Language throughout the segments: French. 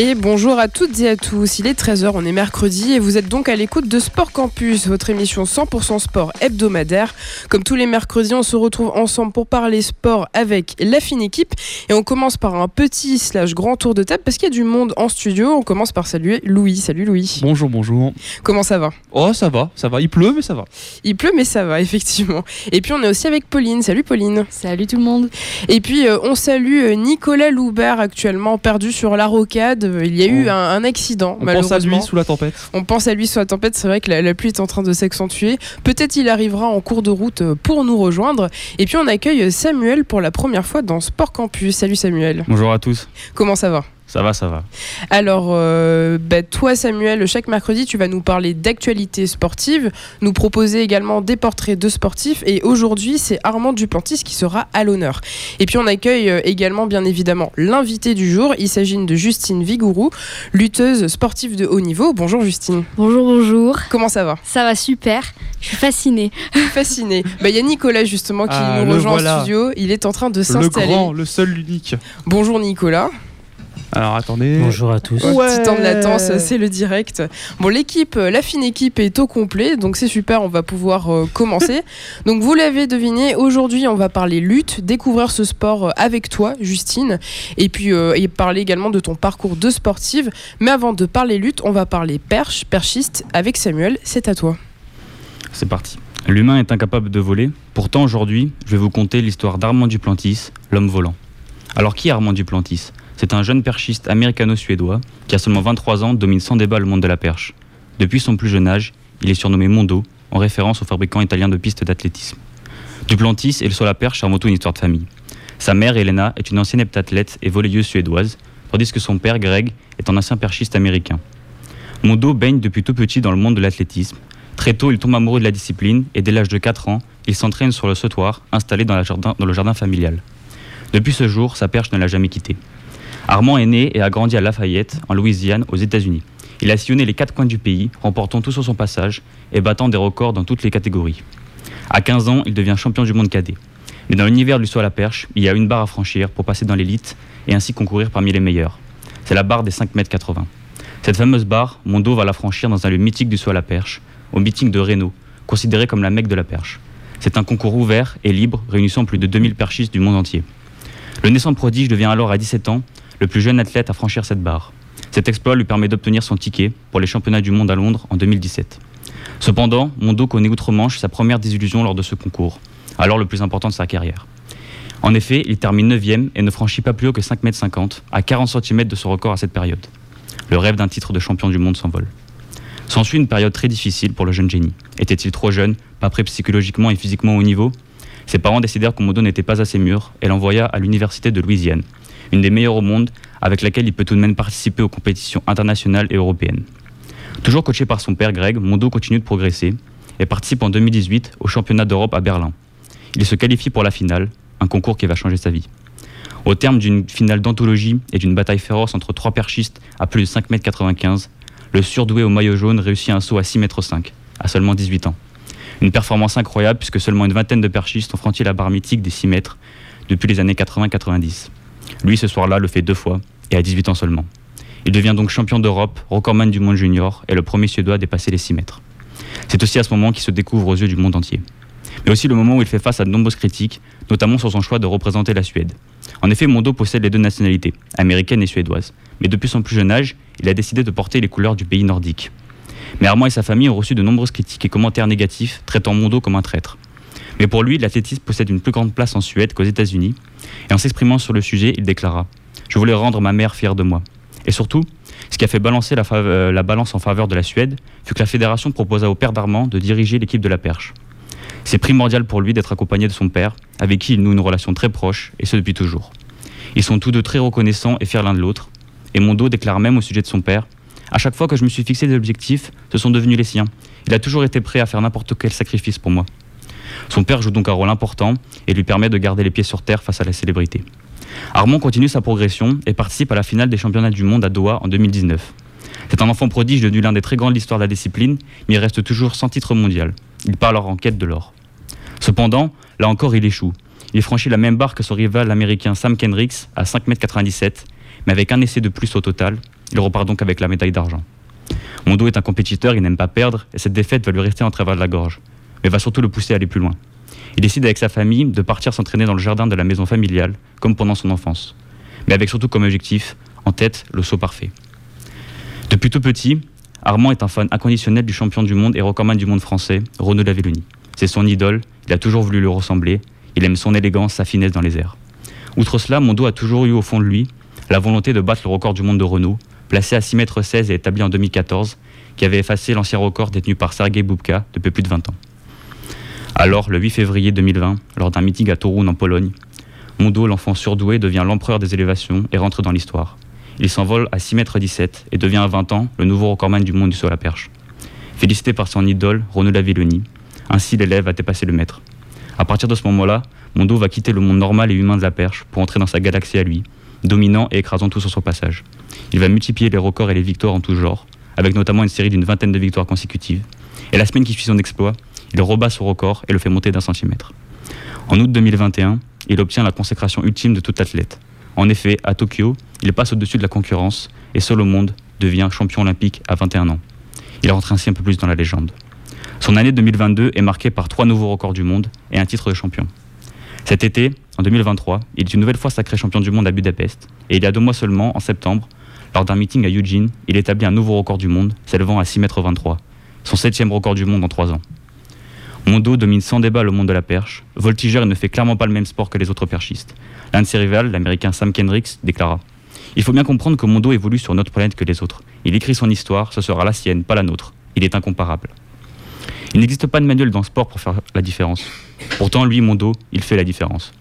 Et bonjour à toutes et à tous. Il est 13h, on est mercredi et vous êtes donc à l'écoute de Sport Campus, votre émission 100% sport hebdomadaire. Comme tous les mercredis, on se retrouve ensemble pour parler sport avec la fine équipe. Et on commence par un petit slash grand tour de table parce qu'il y a du monde en studio. On commence par saluer Louis. Salut Louis. Bonjour, bonjour. Comment ça va? Oh, ça va, ça va. Il pleut, mais ça va. Il pleut, mais ça va, effectivement. Et puis on est aussi avec Pauline. Salut Pauline. Salut tout le monde. Et puis euh, on salue euh, Nicolas Loubert, actuellement perdu sur la rocade. Euh, Il y a eu Oh. un, un accident, On pense à lui sous la tempête. On pense à lui sous la tempête, c'est vrai que la, la pluie est en train de s'accentuer. Peut-être il arrivera en cours de route euh, pour nous rejoindre. Et puis on accueille Samuel pour la première fois dans Sport Campus. Salut Samuel, Bonjour à tous. comment ça va? Ça va, ça va. Alors, euh, bah, toi Samuel, chaque mercredi tu vas nous parler d'actualité sportive, nous proposer également des portraits de sportifs. Et aujourd'hui c'est Armand Duplantis qui sera à l'honneur. Et puis on accueille euh, également bien évidemment l'invité du jour. Il s'agit de Justine Vigourou, lutteuse sportive de haut niveau. Bonjour Justine, Bonjour, bonjour. comment ça va? Ça va super. Je suis fascinée. fasciné. Bah, Il y a Nicolas justement qui Ah, nous le rejoint voilà. en studio. Il est en train de Le s'installer. grand, le seul, l'unique. Bonjour Nicolas. Alors attendez. Bonjour à tous. Ouais. Petit temps de latence, c'est le direct. Bon, l'équipe, euh, la fine équipe est au complet, donc c'est super, on va pouvoir euh, commencer. donc vous l'avez deviné, aujourd'hui on va parler lutte, découvrir ce sport euh, avec toi, Justine, et puis euh, et parler également de ton parcours de sportive. Mais avant de parler lutte, on va parler perche, perchiste avec Samuel. C'est à toi. C'est parti. L'humain est incapable de voler. Pourtant, aujourd'hui, je vais vous conter l'histoire d'Armand Duplantis, l'homme volant. Alors, qui est Armand Duplantis? C'est un jeune perchiste américano-suédois qui, à seulement 23 ans, domine sans débat le monde de la perche. Depuis son plus jeune âge, il est surnommé Mondo, en référence au fabricant italien de pistes d'athlétisme. Duplantis est le seul à perche avant tout une histoire de famille. Sa mère, Elena, est une ancienne heptathlète et volleyeuse suédoise, tandis que son père, Greg, est un ancien perchiste américain. Mondo baigne depuis tout petit dans le monde de l'athlétisme. Très tôt, il tombe amoureux de la discipline et dès l'âge de 4 ans, il s'entraîne sur le sautoir installé dans, dans le jardin familial. Depuis ce jour, sa perche ne l'a jamais quitté. Armand est né et a grandi à Lafayette, en Louisiane, aux États-Unis. Il a sillonné les quatre coins du pays, remportant tout sur son passage et battant des records dans toutes les catégories. À 15 ans, il devient champion du monde cadet. Mais dans l'univers du saut à la perche, il y a une barre à franchir pour passer dans l'élite et ainsi concourir parmi les meilleurs. C'est la barre des 5 mètres 80. Cette fameuse barre, Mondo va la franchir dans un lieu mythique du saut à la perche, au meeting de Reno, considéré comme la mecque de la perche. C'est un concours ouvert et libre réunissant plus de 2000 perchistes du monde entier. Le naissant prodige devient alors à 17 ans le plus jeune athlète à franchir cette barre. Cet exploit lui permet d'obtenir son ticket pour les championnats du monde à Londres en 2017. Cependant, Mondo connaît outre-Manche sa première désillusion lors de ce concours, alors le plus important de sa carrière. En effet, il termine 9e et ne franchit pas plus haut que 5,50 m, à 40 cm de son record à cette période. Le rêve d'un titre de champion du monde s'envole. S'ensuit une période très difficile pour le jeune génie. Était-il trop jeune, pas prêt psychologiquement et physiquement au niveau? Ses parents décidèrent que Mondo n'était pas assez mûr et l'envoya à l'université de Louisiane, une des meilleures au monde, avec laquelle il peut tout de même participer aux compétitions internationales et européennes. Toujours coaché par son père Greg, Mondo continue de progresser et participe en 2018 au championnat d'Europe à Berlin. Il se qualifie pour la finale, un concours qui va changer sa vie. Au terme d'une finale d'anthologie et d'une bataille féroce entre trois perchistes à plus de 5,95 m, le surdoué au maillot jaune réussit un saut à 6,5 m, à seulement 18 ans. Une performance incroyable puisque seulement une vingtaine de perchistes ont franchi la barre mythique des 6 mètres depuis les années 80-90. Lui, ce soir-là, le fait deux fois, et à 18 ans seulement. Il devient donc champion d'Europe, recordman du monde junior, et le premier Suédois à dépasser les 6 mètres. C'est aussi à ce moment qu'il se découvre aux yeux du monde entier. Mais aussi le moment où il fait face à de nombreuses critiques, notamment sur son choix de représenter la Suède. En effet, Mondo possède les deux nationalités, américaine et suédoise. Mais depuis son plus jeune âge, il a décidé de porter les couleurs du pays nordique. Mais Armand et sa famille ont reçu de nombreuses critiques et commentaires négatifs, traitant Mondo comme un traître. Mais pour lui, l'athlétisme possède une plus grande place en Suède qu'aux États-Unis. Et en s'exprimant sur le sujet, il déclara Je voulais rendre ma mère fière de moi. Et surtout, ce qui a fait balancer euh, la balance en faveur de la Suède fut que la fédération proposa au père d'Armand de diriger l'équipe de la perche. C'est primordial pour lui d'être accompagné de son père, avec qui il noue une relation très proche, et ce depuis toujours. Ils sont tous deux très reconnaissants et fiers l'un de l'autre. Et Mondo déclare même au sujet de son père À chaque fois que je me suis fixé des objectifs, ce sont devenus les siens. Il a toujours été prêt à faire n'importe quel sacrifice pour moi. Son père joue donc un rôle important et lui permet de garder les pieds sur terre face à la célébrité. Armand continue sa progression et participe à la finale des championnats du monde à Doha en 2019. C'est un enfant prodige devenu l'un des très grands de l'histoire de la discipline, mais il reste toujours sans titre mondial. Il part alors en quête de l'or. Cependant, là encore, il échoue. Il franchit la même barre que son rival américain Sam Kendricks à 5,97 m, mais avec un essai de plus au total, Il repart donc avec la médaille d'argent. Mondo est un compétiteur, il n'aime pas perdre, et cette défaite va lui rester en travers de la gorge, mais va surtout le pousser à aller plus loin. Il décide avec sa famille de partir s'entraîner dans le jardin de la maison familiale, comme pendant son enfance, mais avec surtout comme objectif, en tête, le saut parfait. Depuis tout petit, Armand est un fan inconditionnel du champion du monde et recordman du monde français, Renaud Lavilloni. C'est son idole, il a toujours voulu lui ressembler, il aime son élégance, sa finesse dans les airs. Outre cela, Mondo a toujours eu au fond de lui la volonté de battre le record du monde de Renault, placé à 6 m 16 et établi en 2014, qui avait effacé l'ancien record détenu par Sergei Bubka depuis plus de 20 ans. Alors, le 8 février 2020, lors d'un meeting à Torun en Pologne, Mondo, l'enfant surdoué, devient l'empereur des élévations et rentre dans l'histoire. Il s'envole à 6 m 17 et devient à 20 ans le nouveau recordman du monde du saut à perche. Félicité par son idole, Renaud Lavilloni, ainsi l'élève a dépassé le maître. À partir de ce moment-là, Mondo va quitter le monde normal et humain de la perche pour entrer dans sa galaxie à lui, dominant et écrasant tout sur son passage. Il va multiplier les records et les victoires en tout genre, avec notamment une série d'une vingtaine de victoires consécutives. Et la semaine qui suit son exploit, il rebat son record et le fait monter d'un centimètre. En août 2021, il obtient la consécration ultime de tout athlète. En effet, à Tokyo, il passe au-dessus de la concurrence et seul au monde devient champion olympique à 21 ans. Il rentre ainsi un peu plus dans la légende. Son année 2022 est marquée par trois nouveaux records du monde et un titre de champion. Cet été, en 2023, il est une nouvelle fois sacré champion du monde à Budapest et il y a deux mois seulement, en septembre, lors d'un meeting à Eugene, il établit un nouveau record du monde, s'élevant à 6,23 m, son septième record du monde en trois ans. Mondo domine sans débat le monde de la perche. Voltigeur, ne fait clairement pas le même sport que les autres perchistes. L'un de ses rivales, l'américain Sam Kendricks, déclara Il faut bien comprendre que Mondo évolue sur une autre planète que les autres. Il écrit son histoire, ce sera la sienne, pas la nôtre. Il est incomparable. Il n'existe pas de manuel dans le sport pour faire la différence. Pourtant, lui, Mondo, il fait la différence.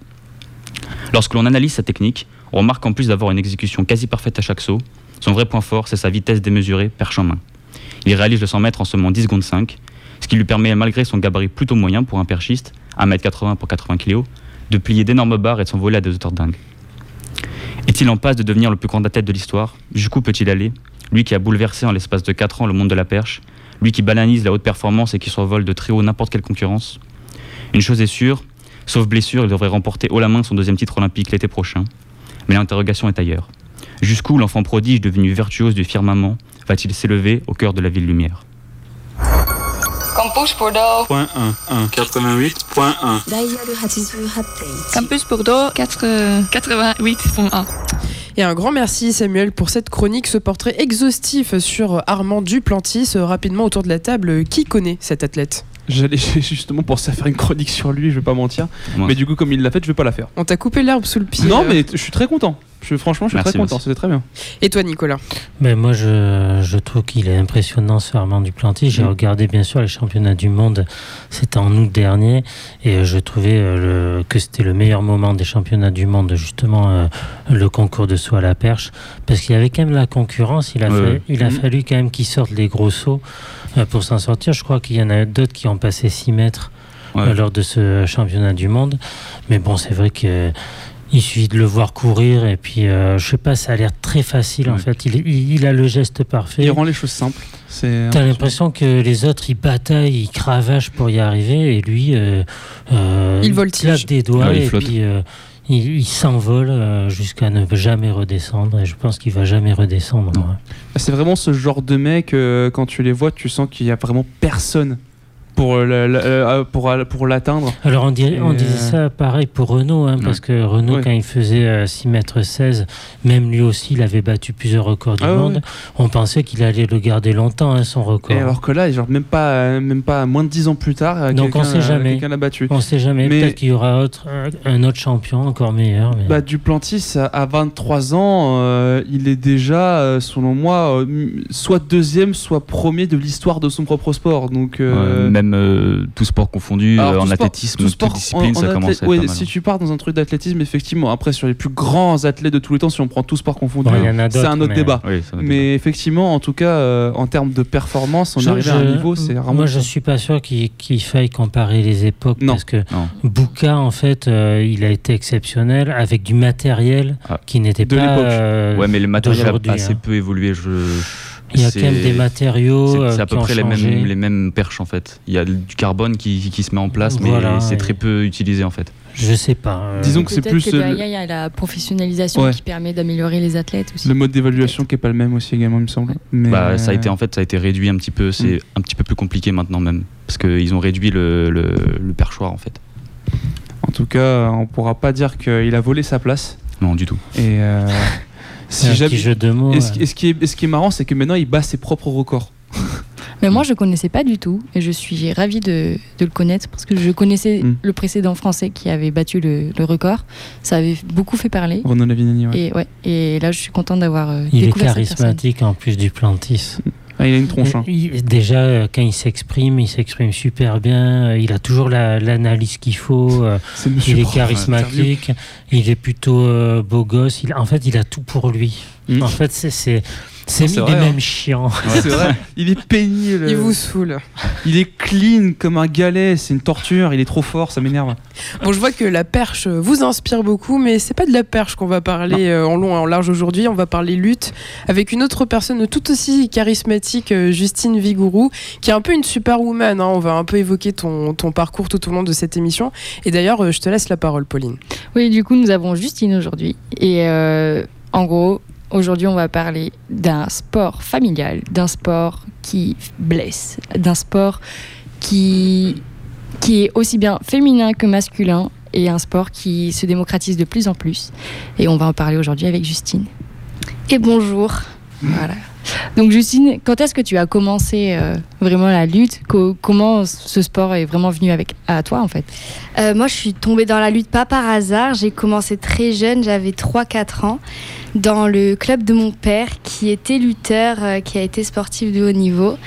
Lorsque l'on analyse sa technique, on remarque qu'en plus d'avoir une exécution quasi parfaite à chaque saut, son vrai point fort, c'est sa vitesse démesurée, perche en main. Il réalise le 100 mètres en seulement 10 secondes 5, ce qui lui permet, malgré son gabarit plutôt moyen pour un perchiste, 1m80 pour 80 kg, de plier d'énormes barres et de s'envoler à des hauteurs dingues. Est-il en passe de devenir le plus grand athlète de l'histoire? Jusqu'où peut-il aller? Lui qui a bouleversé en l'espace de 4 ans le monde de la perche, lui qui bananise la haute performance et qui survole de très haut n'importe quelle concurrence? Une chose est sûre, sauf blessure, il devrait remporter haut la main son deuxième titre olympique l'été prochain. Mais l'interrogation est ailleurs. Jusqu'où l'enfant prodige devenu virtuose du firmament va-t-il s'élever au cœur de la ville lumière? Campus Bordeaux. Point 1, 88.1. Campus Bordeaux 88.1. Euh, Et un grand merci Samuel pour cette chronique, ce portrait exhaustif sur Armand Duplantis. Euh, rapidement autour de la table, qui connaît cet athlète? J'allais justement penser à faire une chronique sur lui, je vais pas mentir. Moi. Mais du coup, comme il l'a fait, je vais pas la faire. On t'a coupé l'herbe sous le pied. Non, euh. mais je suis très content. Je, franchement, je suis Merci, très content, c'était très bien. Et toi Nicolas? Mais moi, je, je trouve qu'il est impressionnant, ce Armand Duplantis. J'ai Mm. regardé, bien sûr, les championnats du monde. C'était en août dernier. Et euh, je trouvais euh, le- que c'était le meilleur moment des championnats du monde, justement, euh, le concours de saut à la perche. Parce qu'il y avait quand même la concurrence. Il a, Ouais, fa- ouais. il a Mm. fallu quand même qu'ils sortent les gros sauts pour s'en sortir. Je crois qu'il y en a d'autres qui ont passé 6 mètres Ouais. euh, lors de ce championnat du monde. Mais bon, c'est vrai que. Il suffit de le voir courir et puis euh, je sais pas, ça a l'air très facile en fait. Il, il- il a le geste parfait. Il rend les choses simples. C'est T'as l'impression que les autres ils bataillent, ils cravachent pour y arriver et lui euh, euh, Il voltige. claque des doigts Ouais, il et flotte. puis euh, il, s'envole euh, jusqu'à ne jamais redescendre et je pense qu'il va jamais redescendre. C'est vraiment ce genre de mec, euh, quand tu les vois, tu sens qu'il y a vraiment personne pour le- le- euh, pour, pour l'atteindre. Alors on, dirait, on disait euh, ça pareil pour Renault, hein, parce que Renault Ouais. quand il faisait euh, 6 mètres 16, même lui aussi il avait battu plusieurs records du Ah monde. ouais. On pensait qu'il allait le garder longtemps hein, son record. Et alors que là, genre même pas, euh, même pas moins de 10 ans plus tard, euh, Donc on quelqu'un, sait euh, jamais. quelqu'un l'a battu. On sait jamais, Mais- peut-être qu'il y aura autre, un autre champion encore meilleur. mais- Bah, Duplantis, à- à 23 ans, euh, il est déjà, euh, selon moi, euh, soit deuxième, soit premier de l'histoire de son propre sport. Donc, euh, Ouais, même euh, tout sport confondu, alors, euh, en tout sport- athlétisme, tout toute sport discipline, en- en ça commence à être ouais, pas mal. Si tu pars dans un truc d'athlétisme, effectivement, après sur les plus grands athlètes de tous les temps, si on prend tout sport confondu, Bon, c'est un autre mais- débat. Oui, Mais effectivement, en tout cas, euh, en termes de performance, on arrive à un niveau, c'est vraiment. Moi, je suis pas sûr qu'il faille comparer les époques Non. parce que Non. Bouka, en fait, euh, il a été exceptionnel avec du matériel Ah. qui n'était De pas. l'époque. euh, Ouais, mais le matériel a d'aujourd'hui, assez hein. peu évolué. Je... Il y a quand même des matériaux C'est euh, à peu près les mêmes, les mêmes perches en fait. Il y a du carbone qui, qui se met en place, mais Voilà, c'est et- très peu utilisé en fait. Je sais pas. euh, Disons que c'est plus que euh, derrière, il y a la professionnalisation Ouais. qui permet d'améliorer les athlètes aussi. le mode d'évaluation qui est pas le même aussi également, il me semble. Mais, Bah, ça a été en fait, ça a été réduit un petit peu. C'est un petit peu plus compliqué maintenant même, parce qu'ils ont réduit le, le, le perchoir en fait. En tout cas, on pourra pas dire qu'il a volé sa place. Non, du tout. Et euh, si un jamais- petit jeu de mots. Et ce, qui- et ce qui est, et ce qui est marrant, c'est que maintenant il bat ses propres records. Mais moi, je connaissais pas du tout et je suis ravie de, de le connaître parce que je connaissais Mm. le précédent français qui avait battu le, le record. Ça avait beaucoup fait parler. Renaud Lavinani, ouais. Et, ouais, et là, je suis contente d'avoir euh, Il est cette charismatique en plus du plantis. Ah, il a une tronche. hein. Déjà, euh, quand il s'exprime, il s'exprime super bien. euh, Il a toujours la- l'analyse qu'il faut. euh, Il est charismatique. Il est plutôt beau gosse. Il, en fait, il a tout pour lui. Mm. En fait, c'est c'est c'est il est même chiant. C'est vrai, il est pénible. Il vous saoule. Il est clean comme un galet, c'est une torture, il est trop fort, ça m'énerve. Bon, je vois que la perche vous inspire beaucoup, mais c'est pas de la perche qu'on va parler euh, en long et en large aujourd'hui. On va parler lutte avec une autre personne tout aussi charismatique, euh, Justine Vigourou, qui est un peu une superwoman. hein. On va un peu évoquer ton, ton parcours tout au long de cette émission. Et d'ailleurs, euh, je te laisse la parole, Pauline. Oui, du coup, nous avons Justine aujourd'hui. Et euh, en gros, aujourd'hui, on va parler d'un sport familial, d'un sport qui blesse, d'un sport qui, qui est aussi bien féminin que masculin et un sport qui se démocratise de plus en plus. Et on va en parler aujourd'hui avec Justine. Et bonjour. Voilà. Donc Justine, quand est-ce que tu as commencé euh, vraiment la lutte? Co- Comment ce sport est vraiment venu avec à toi en fait? Euh, moi, je suis tombée dans la lutte pas par hasard. J'ai commencé très jeune, j'avais 3-4 ans, dans le club de mon père qui était lutteur, euh, qui a été sportif de haut niveau.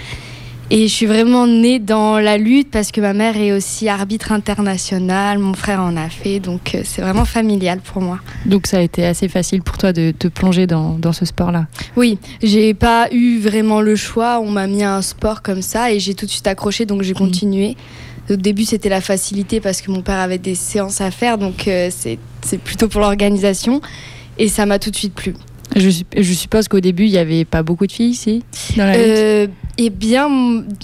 Et je suis vraiment née dans la lutte parce que ma mère est aussi arbitre international, mon frère en a fait, donc euh, c'est vraiment familial pour moi. Donc ça a été assez facile pour toi de te plonger dans, dans ce sport-là. Oui, j'ai pas eu vraiment le choix. On m'a mis à un sport comme ça et j'ai tout de suite accroché, donc j'ai continué. Au début, c'était la facilité parce que mon père avait des séances à faire, donc euh, c'est plutôt pour l'organisation. Et ça m'a tout de suite plu. Je, sup- je suppose qu'au début, il n'y avait pas beaucoup de filles ici dans la lutte. Euh, eh bien,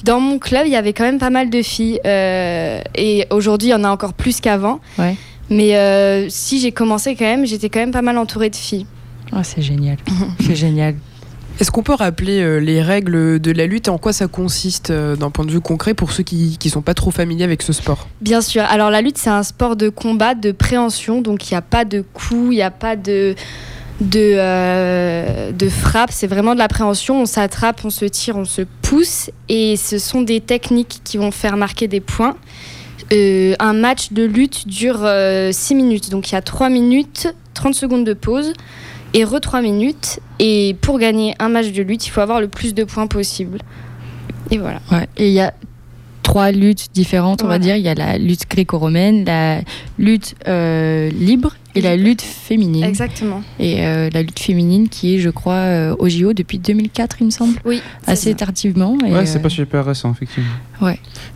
dans mon club, il y avait quand même pas mal de filles. euh, et aujourd'hui, il y en a encore plus qu'avant. Ouais. Mais euh, si j'ai commencé quand même, j'étais quand même pas mal entourée de filles. Ah, c'est génial. c'est génial. Est-ce qu'on peut rappeler euh, les règles de la lutte et en quoi ça consiste euh, d'un point de vue concret pour ceux qui ne sont pas trop familiers avec ce sport? Bien sûr. Alors la lutte, c'est un sport de combat, de préhension. Donc il n'y a pas de coups, il n'y a pas de, de, euh, de frappe. C'est vraiment de la préhension. On s'attrape, on se tire, on se pousse. Et ce sont des techniques qui vont faire marquer des points. Euh, un match de lutte dure 6 minutes. Donc il y a 3 minutes, 30 secondes de pause et re 3 minutes. Et pour gagner un match de lutte, il faut avoir le plus de points possible. Et voilà. Ouais. Et il y a trois luttes différentes, on va dire. Il y a la lutte gréco-romaine, la lutte euh, libre et la lutte féminine. Exactement. Et euh, la lutte féminine qui est, je crois, euh, au JO depuis 2004, il me semble. Oui. Assez ça. tardivement. Et, Ouais, c'est euh, pas super récent, effectivement.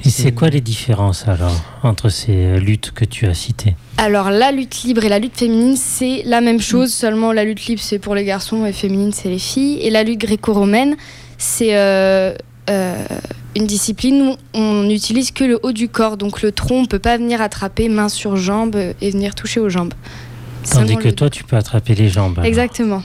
Et c'est quoi les différences alors entre ces euh, luttes que tu as citées? Alors la lutte libre et la lutte féminine, c'est la même chose, seulement la lutte libre c'est pour les garçons et féminine c'est les filles. Et la lutte gréco-romaine, c'est euh, euh, une discipline où on n'utilise que le haut du corps, donc le tronc, on peut pas venir attraper main sur jambe et venir toucher aux jambes. Tandis que toi, tu peux attraper les jambes. alors. Exactement.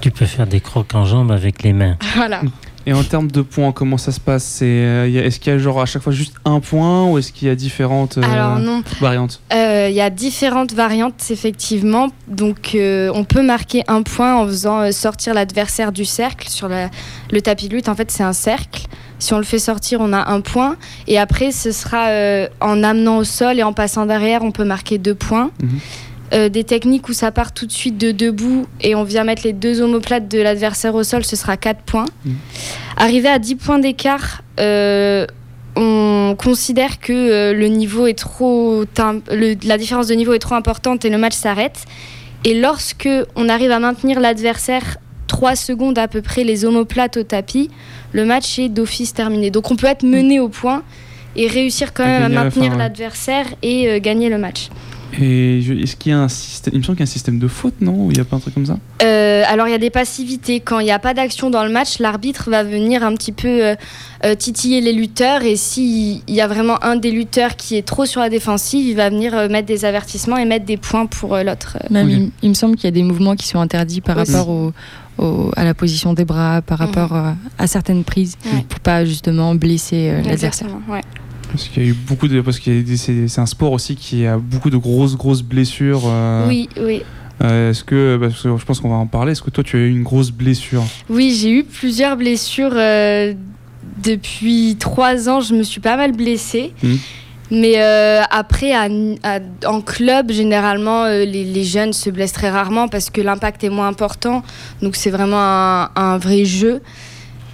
Tu peux faire des crocs en jambes avec les mains. Voilà. Et en termes de points, comment ça se passe? C'est, euh, Est-ce qu'il y a genre à chaque fois juste un point ou est-ce qu'il y a différentes euh, Alors non, variantes? Euh, Il y a différentes variantes, effectivement. Donc, euh, on peut marquer un point en faisant euh, sortir l'adversaire du cercle. Sur la- le tapis de lutte, en fait, c'est un cercle. Si on le fait sortir, on a un point. Et après, ce sera euh, en amenant au sol et en passant derrière, on peut marquer deux points. Mhm. Euh, des techniques où ça part tout de suite de debout et on vient mettre les deux omoplates de l'adversaire au sol, ce sera 4 points. Mhm. Arrivé à 10 points d'écart, euh, on considère que euh, le niveau est trop le- la différence de niveau est trop importante et le match s'arrête. Et lorsque on arrive à maintenir l'adversaire 3 secondes à peu près les omoplates au tapis, le match est d'office terminé. Donc on peut être mené au point et réussir quand même à maintenir ouais. l'adversaire et gagner le match. Et je- est-ce qu'il y a un système Il me semble qu'il y a un système de faute, non Ou il n'y a pas un truc comme ça? Euh, alors il y a des passivités. Quand il n'y a pas d'action dans le match, l'arbitre va venir un petit peu euh, euh, titiller les lutteurs et s'il y a vraiment un des lutteurs qui est trop sur la défensive, il va venir euh, mettre des avertissements et mettre des points pour euh, l'autre. Même, il, il me semble qu'il y a des mouvements qui sont interdits par Aussi. rapport au, au- à la position des bras, par rapport euh, à certaines prises, Ouais. pour pas justement blesser euh, l'adversaire. Ouais. Parce qu'il y a eu beaucoup de. Parce que c'est un sport aussi qui a beaucoup de grosses, grosses blessures. euh, Oui, oui. euh, est-ce que. Parce que je pense qu'on va en parler. Est-ce que toi, tu as eu une grosse blessure? Oui, j'ai eu plusieurs blessures euh, depuis trois ans. Je me suis pas mal blessée. Mhm. Mais euh, après, à- à- en club, généralement, euh, les, les jeunes se blessent très rarement parce que l'impact est moins important. Donc c'est vraiment un, un vrai jeu.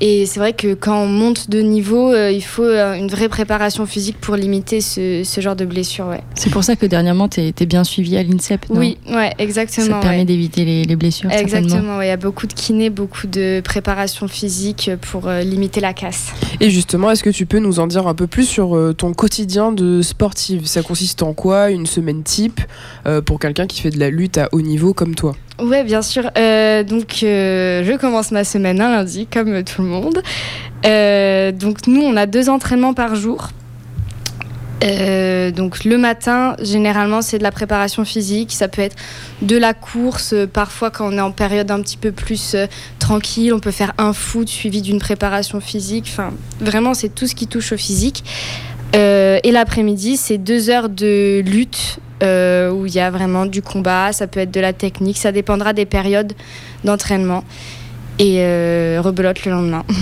Et c'est vrai que quand on monte de niveau, euh, il faut euh, une vraie préparation physique pour limiter ce, ce genre de blessure. Ouais. C'est pour ça que dernièrement, tu es, bien suivi à l'INSEP. non? Oui, ouais, exactement. Ça permet ouais. d'éviter les, les blessures. Exactement, ouais, il y a beaucoup de kinés, beaucoup de préparation physique pour euh, limiter la casse. Et justement, est-ce que tu peux nous en dire un peu plus sur euh, ton quotidien de sportive? Ça consiste en quoi? Une semaine type? Euh, pour quelqu'un qui fait de la lutte à haut niveau comme toi? Ouais, bien sûr. Euh, donc, euh, je commence ma semaine un lundi, comme tout le monde. Euh, donc, nous, on a deux entraînements par jour. Donc, le matin, généralement, c'est de la préparation physique. Ça peut être de la course. Parfois, quand on est en période un petit peu plus tranquille, on peut faire un foot suivi d'une préparation physique. Enfin, vraiment, c'est tout ce qui touche au physique. Et l'après-midi, c'est deux heures de lutte euh, où il y a vraiment du combat, ça peut être de la technique, ça dépendra des périodes d'entraînement. Et euh, rebelote le lendemain.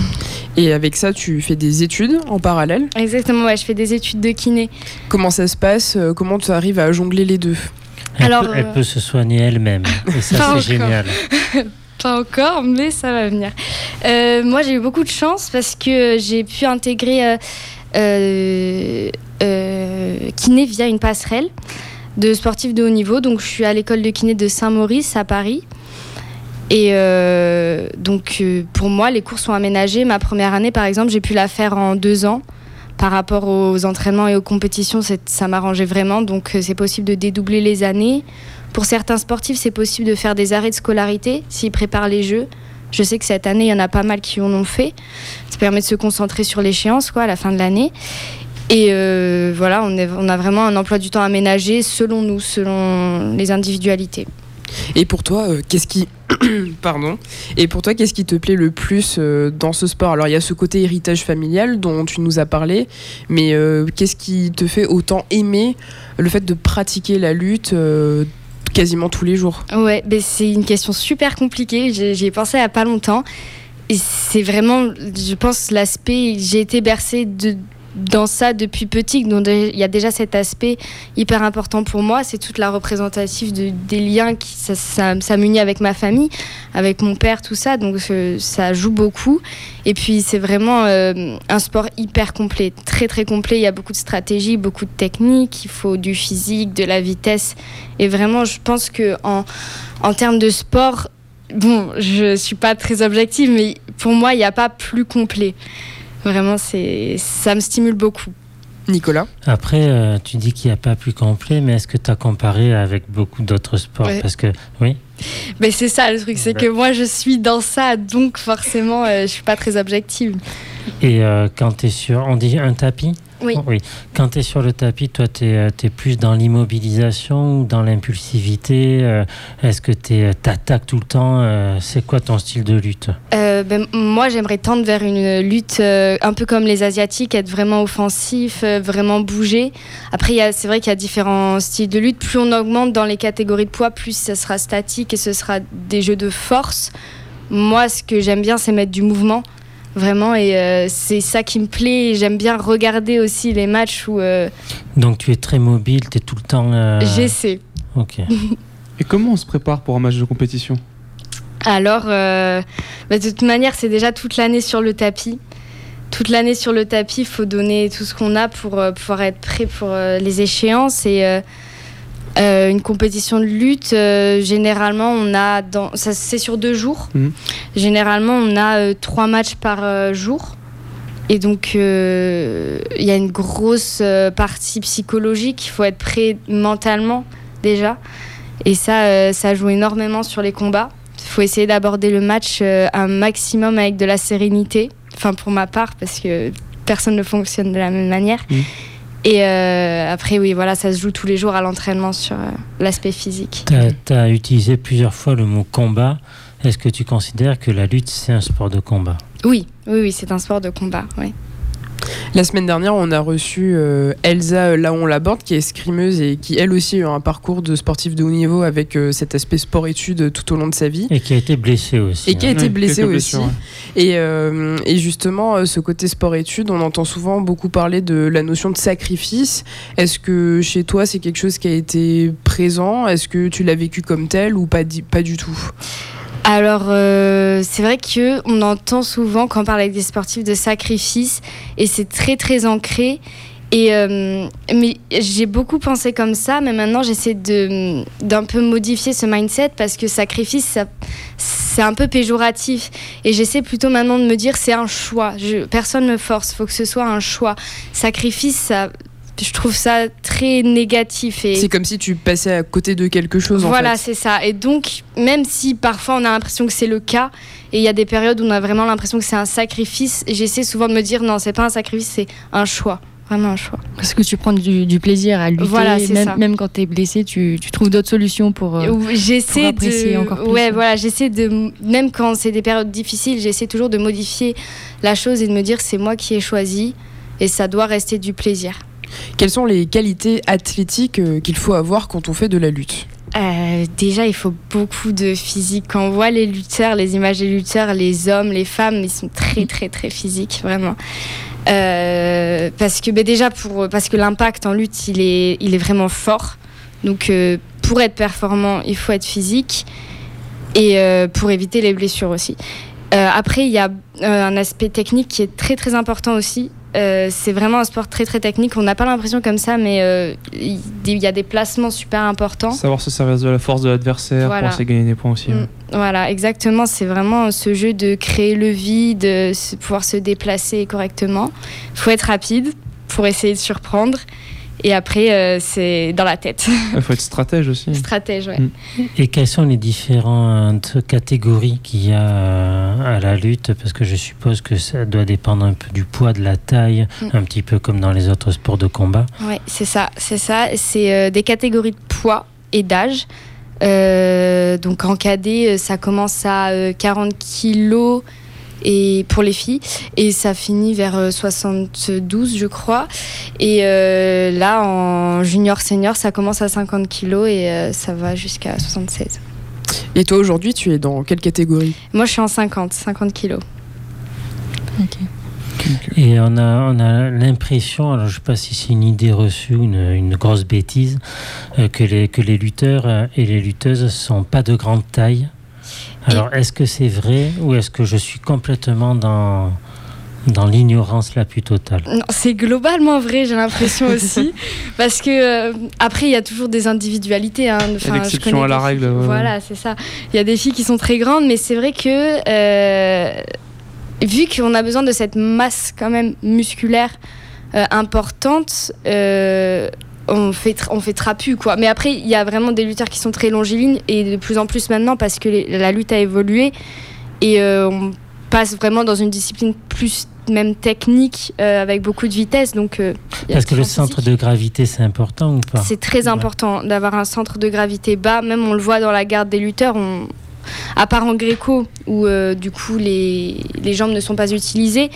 Et avec ça, tu fais des études en parallèle? Exactement, ouais, je fais des études de kiné. Comment ça se passe? Euh, Comment tu arrives à jongler les deux? Elle, Alors, peut, elle euh, peut se soigner elle-même. Et ça, Pas c'est encore. génial. Pas encore, mais ça va venir. Euh, moi, j'ai eu beaucoup de chance parce que j'ai pu intégrer euh, euh, euh, kiné via une passerelle de sportifs de haut niveau. Donc, je suis à l'école de kiné de Saint-Maurice à Paris. Et euh, donc, euh, pour moi, les cours sont aménagés. Ma première année, par exemple, j'ai pu la faire en deux ans. Par rapport aux entraînements et aux compétitions, ça m'arrangeait vraiment. Donc, euh, c'est possible de dédoubler les années. Pour certains sportifs, c'est possible de faire des arrêts de scolarité s'ils préparent les jeux. Je sais que cette année, il y en a pas mal qui en ont fait. Ça permet de se concentrer sur l'échéance quoi, à la fin de l'année. Et euh, voilà, on, est- on a vraiment un emploi du temps aménagé selon nous, selon les individualités. Et pour toi, euh, qu'est-ce qui pardon Et pour toi, qu'est-ce qui te plaît le plus euh, dans ce sport? Alors, il y a ce côté héritage familial dont tu nous as parlé, mais euh, qu'est-ce qui te fait autant aimer le fait de pratiquer la lutte euh, quasiment tous les jours? Ouais, ben c'est une question super compliquée. J'ai- J'y ai pensé il n'y a pas longtemps. Et c'est vraiment, je pense, l'aspect. J'ai été bercée de, dans ça depuis petit. Donc il y a déjà cet aspect hyper important pour moi. C'est toute la représentative de, des liens qui ça, ça, m'unit avec ma famille, avec mon père, tout ça. Donc ça joue beaucoup. Et puis c'est vraiment euh, un sport hyper complet, très très complet. Il y a beaucoup de stratégie, beaucoup de technique. Il faut du physique, de la vitesse. Et vraiment, je pense que en, en termes de sport, bon, je suis pas très objective, mais pour moi, il n'y a pas plus complet. Vraiment, c'est, ça me stimule beaucoup. Nicolas Après, euh, tu dis qu'il n'y a pas plus complet, mais est-ce que tu as comparé avec beaucoup d'autres sports? Ouais. Parce que, oui, Mais c'est ça le truc, c'est que moi, je suis dans ça, donc forcément, euh, je suis pas très objective. et euh, quand tu es sur, on dit un tapis? Oui. Oui. Quand tu es sur le tapis, toi, tu es, plus dans l'immobilisation ou dans l'impulsivité euh, Est-ce que tu attaques tout le temps euh, C'est quoi ton style de lutte? Euh, ben, moi, j'aimerais tendre vers une lutte euh, un peu comme les Asiatiques, être vraiment offensif, euh, vraiment bouger. Après, c'est vrai qu'il y a différents styles de lutte. Plus on augmente dans les catégories de poids, plus ça sera statique et ce sera des jeux de force. Moi, ce que j'aime bien, c'est mettre du mouvement. Vraiment, et euh, c'est ça qui me plaît. J'aime bien regarder aussi les matchs où euh, Donc tu es très mobile, tu es tout le temps... euh, j'essaie. Ok. Et comment on se prépare pour un match de compétition? Alors, euh, bah, de toute manière, c'est déjà toute l'année sur le tapis. Toute l'année sur le tapis, il faut donner tout ce qu'on a pour euh, pouvoir être prêt pour euh, les échéances. Et euh, une compétition de lutte, euh, généralement, on a dans, ça c'est sur deux jours. Mhm. Généralement, on a euh, trois matchs par jour. Et donc, il y a une grosse partie psychologique. Il faut être prêt mentalement déjà. Et ça, ça joue énormément sur les combats. Il faut essayer d'aborder le match un maximum avec de la sérénité. Enfin, pour ma part, parce que personne ne fonctionne de la même manière. Mm. Et euh, après, oui, voilà, ça se joue tous les jours à l'entraînement sur euh, l'aspect physique. Tu as, utilisé plusieurs fois le mot combat. Est-ce que tu considères que la lutte, c'est un sport de combat? Oui, oui, oui, c'est un sport de combat. Oui. La semaine dernière, on a reçu euh, Elsa Laon Laborde, qui est escrimeuse et qui, elle aussi, a eu un parcours de sportif de haut niveau avec euh, cet aspect sport-études tout au long de sa vie. Et qui a été blessée aussi. Et qui a hein. été blessée aussi. blessures, ouais. Et, euh, et justement, ce côté sport-études, on entend souvent beaucoup parler de la notion de sacrifice. Est-ce que chez toi, c'est quelque chose qui a été présent? Est-ce que tu l'as vécu comme tel ou pas du tout? Alors, euh, c'est vrai que on entend souvent quand on parle avec des sportifs de sacrifice et c'est très très ancré. Et euh, mais j'ai beaucoup pensé comme ça, mais maintenant j'essaie de d'un peu modifier ce mindset parce que sacrifice, ça, c'est un peu péjoratif. Et j'essaie plutôt maintenant de me dire c'est un choix. Personne me force, faut que ce soit un choix. Sacrifice, ça, je trouve ça très négatif. Et C'est comme si tu passais à côté de quelque chose, en voilà, fait. c'est ça. Et donc, même si parfois on a l'impression que c'est le cas, et il y a des périodes où on a vraiment l'impression que c'est un sacrifice, j'essaie souvent de me dire non, c'est pas un sacrifice, c'est un choix. Vraiment un choix. Parce que tu prends du, du plaisir à lutter. Voilà, même, ça. même quand tu es blessé, tu, tu trouves d'autres solutions pour. euh, Ou J'essaie pour apprécier de. encore plus, ouais. voilà, j'essaie de. Même quand c'est des périodes difficiles, j'essaie toujours de modifier la chose et de me dire c'est moi qui ai choisi et ça doit rester du plaisir. Quelles sont les qualités athlétiques euh, qu'il faut avoir quand on fait de la lutte? Euh, déjà, il faut beaucoup de physique. Quand on voit les lutteurs, les images des lutteurs, les hommes, les femmes, ils sont très, très, très physiques, vraiment. Euh, parce que ben, déjà, pour, parce que l'impact en lutte, il est, il est vraiment fort. Donc, pour être performant, il faut être physique et pour éviter les blessures aussi. Après, il y a un aspect technique qui est très, très important aussi. Euh, c'est vraiment un sport très, très technique. On n'a pas l'impression comme ça, mais euh, il y a des placements super importants. Savoir se servir de la force de l'adversaire Voilà. pour essayer de gagner des points aussi. Mm. ouais. Voilà, exactement. C'est vraiment ce jeu de créer le vide, de pouvoir se déplacer correctement. Il faut être rapide pour essayer de surprendre. Et après, euh, c'est dans la tête. Il faut être stratège aussi. Stratège, ouais. Mm. Et quelles sont les différentes catégories qu'il y a euh, à la lutte? Parce que je suppose que ça doit dépendre un peu du poids, de la taille, Mm. un petit peu comme dans les autres sports de combat. Ouais, c'est ça, c'est ça. C'est euh, des catégories de poids et d'âge. Euh, donc en cadet, ça commence à euh, 40 kilos et pour les filles. Et ça finit vers euh, 72 je crois. Et euh, là en junior senior ça commence à 50 kilos et euh, ça va jusqu'à 76 Et toi, aujourd'hui, tu es dans quelle catégorie? Moi je suis en 50 50 kilos. Et on a, on a l'impression, alors je ne sais pas si c'est une idée reçue, une, une grosse bêtise, euh, que, les, que les lutteurs euh, et les lutteuses ne sont pas de grande taille. Alors est-ce que c'est vrai ou est-ce que je suis complètement dans, dans l'ignorance la plus totale? Non, c'est globalement vrai, j'ai l'impression aussi. Parce que, euh, après, il y a toujours des individualités. Hein. Enfin, l'exception à la règle, filles- ouais, ouais. Voilà, c'est ça. Il y a des filles qui sont très grandes, mais c'est vrai que, euh, vu qu'on a besoin de cette masse quand même musculaire euh, importante, euh, on fait, on fait trapu, quoi. Mais après, il y a vraiment des lutteurs qui sont très longilignes et de plus en plus maintenant parce que les- la lutte a évolué et euh, on passe vraiment dans une discipline plus même technique euh, avec beaucoup de vitesse. Donc, euh, Parce que le centre physique. de gravité, c'est important ou pas? C'est très Ouais. important d'avoir un centre de gravité bas. Même on le voit dans la garde des lutteurs. On... À part en gréco, où du coup les, les jambes ne sont pas utilisées,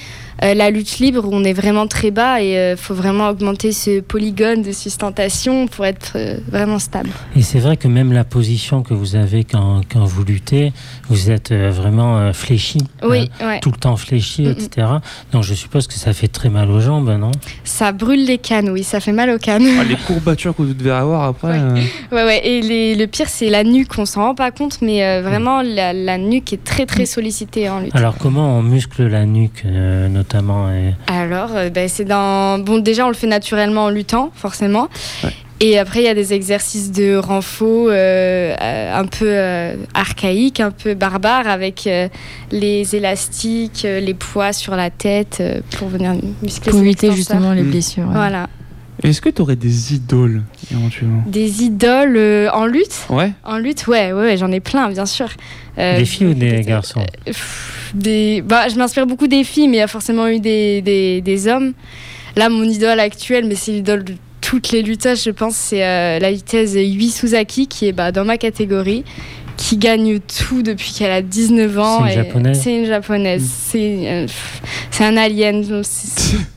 euh, la lutte libre, on est vraiment très bas et il faut vraiment augmenter ce polygone de sustentation pour être euh, vraiment stable. Et c'est vrai que même la position que vous avez quand, quand vous luttez, vous êtes euh, vraiment euh, fléchi. Oui, hein, ouais. Tout le temps fléchi, Mm, mm. etc. Donc je suppose que ça fait très mal aux jambes, non? Ça brûle les cannes, oui, ça fait mal aux cannes. Ah, les courbatures que vous devez avoir après. Ouais. euh, Ouais, ouais. Et les- le pire, c'est la nuque. On s'en rend pas compte, mais euh, vraiment, la, la nuque est très, très sollicitée en lutte. Alors comment on muscle la nuque, euh, notamment et- Alors, euh, ben, c'est dans. Bon, déjà, on le fait naturellement en luttant, forcément. Ouais. Et après, il y a des exercices de renfort euh, un peu euh, archaïques, un peu barbares, avec euh, les élastiques, les poids sur la tête euh, pour venir muscler pour éviter justement les Mm. blessures. ouais. Voilà. Est-ce que tu aurais des idoles éventuellement Des idoles euh, en lutte Ouais. En lutte, ouais, ouais, ouais, j'en ai plein, bien sûr. Euh, Des filles ou des garçons pff, des... bah, Je m'inspire beaucoup des filles, mais il y a forcément eu des, des, des hommes. Là, mon idole actuelle, mais c'est l'idole de toutes les lutteuses, je pense, c'est euh, la vitesse Yui Suzaki, qui est bah, dans ma catégorie, qui gagne tout depuis qu'elle a 19 ans. C'est une japonaise C'est une japonaise. Mm. C'est euh, c'est un alien. C'est-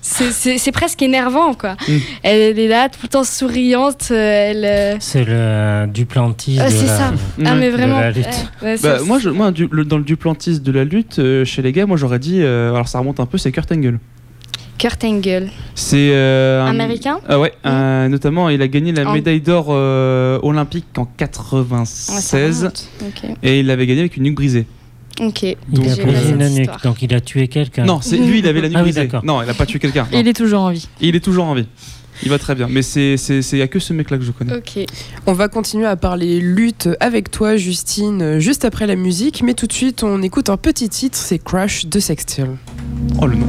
c'est- C'est c'est presque énervant, quoi. Mm. Elle est là, tout le temps souriante. euh, Elle. euh, C'est le euh, Duplantis Ah, de c'est la... ça. Ah, Ouais. mais vraiment. la lutte. ouais, ouais, Bah, moi, je, moi du- le- dans le Duplantis de la lutte, euh, chez les gars, moi j'aurais dit. euh, alors ça remonte un peu, c'est Kurt Angle. Kurt Angle. C'est. euh, un- Américain Ah ouais, euh, notamment il a gagné la En- médaille d'or euh, olympique en Ouais, ça 96 remonte. Ok. et il l'avait gagné avec une nuque brisée. Ok. Il Donc, a J'ai brisé une nuque, donc il a tué quelqu'un. Non, c'est lui, il avait la nuque Ah brisée. Non, il a pas tué quelqu'un. Il est toujours en vie. Il est toujours en vie. Il va très bien. Mais c'est c'est c'est y a que ce mec là que je connais. Ok. On va continuer à parler lutte avec toi, Justine, juste après la musique. Mais tout de suite, on écoute un petit titre, c'est Crash de Sextiel. Oh le nom.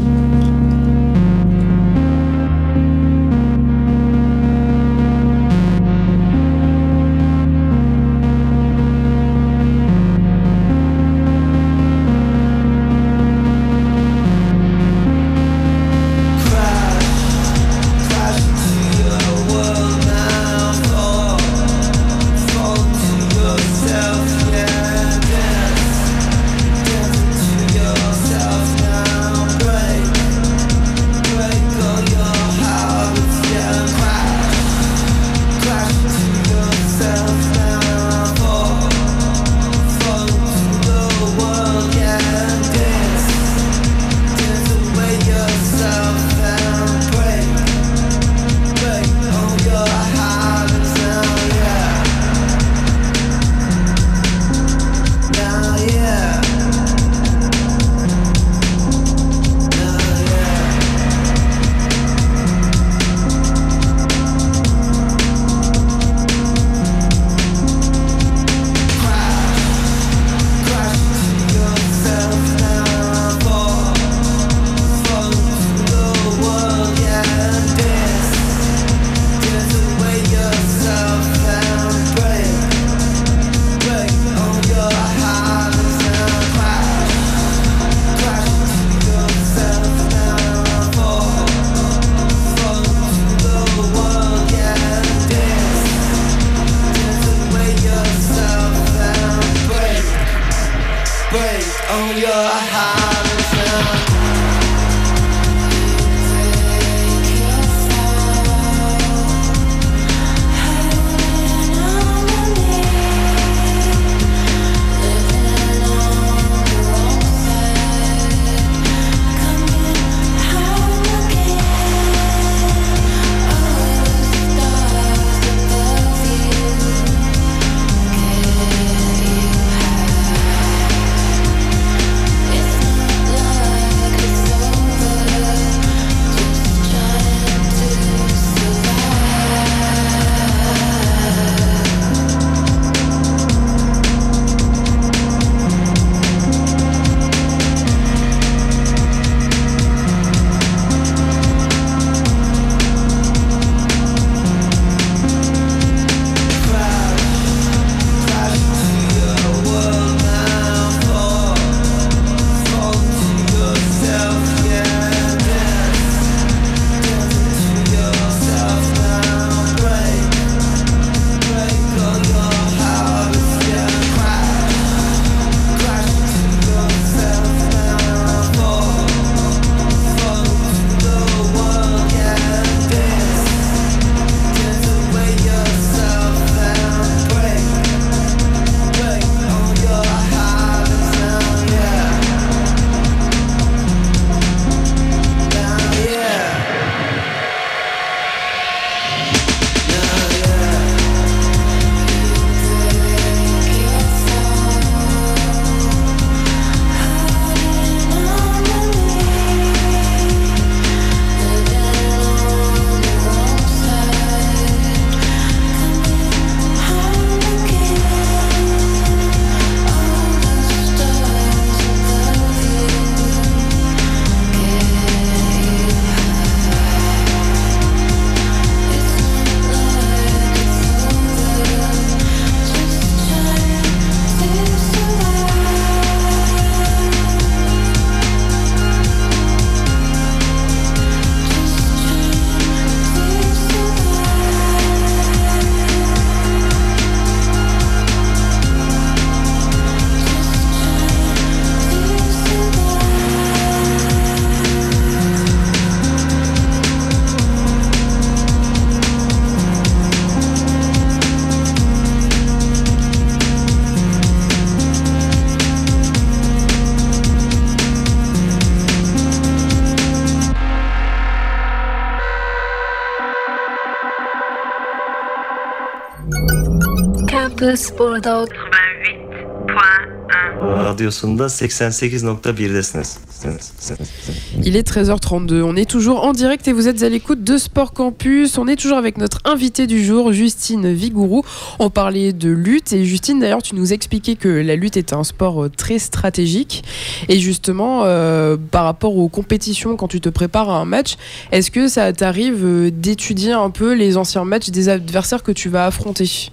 Il est 13h32. On est toujours en direct et vous êtes à l'écoute de Sport Campus. On est toujours avec notre invitée du jour, Justine Vigourou. On parlait de lutte et Justine, d'ailleurs, tu nous expliquais que la lutte est un sport euh, très stratégique. Et justement, euh, par rapport aux compétitions, quand tu te prépares à un match, est-ce que ça t'arrive euh, d'étudier un peu les anciens matchs des adversaires que tu vas affronter?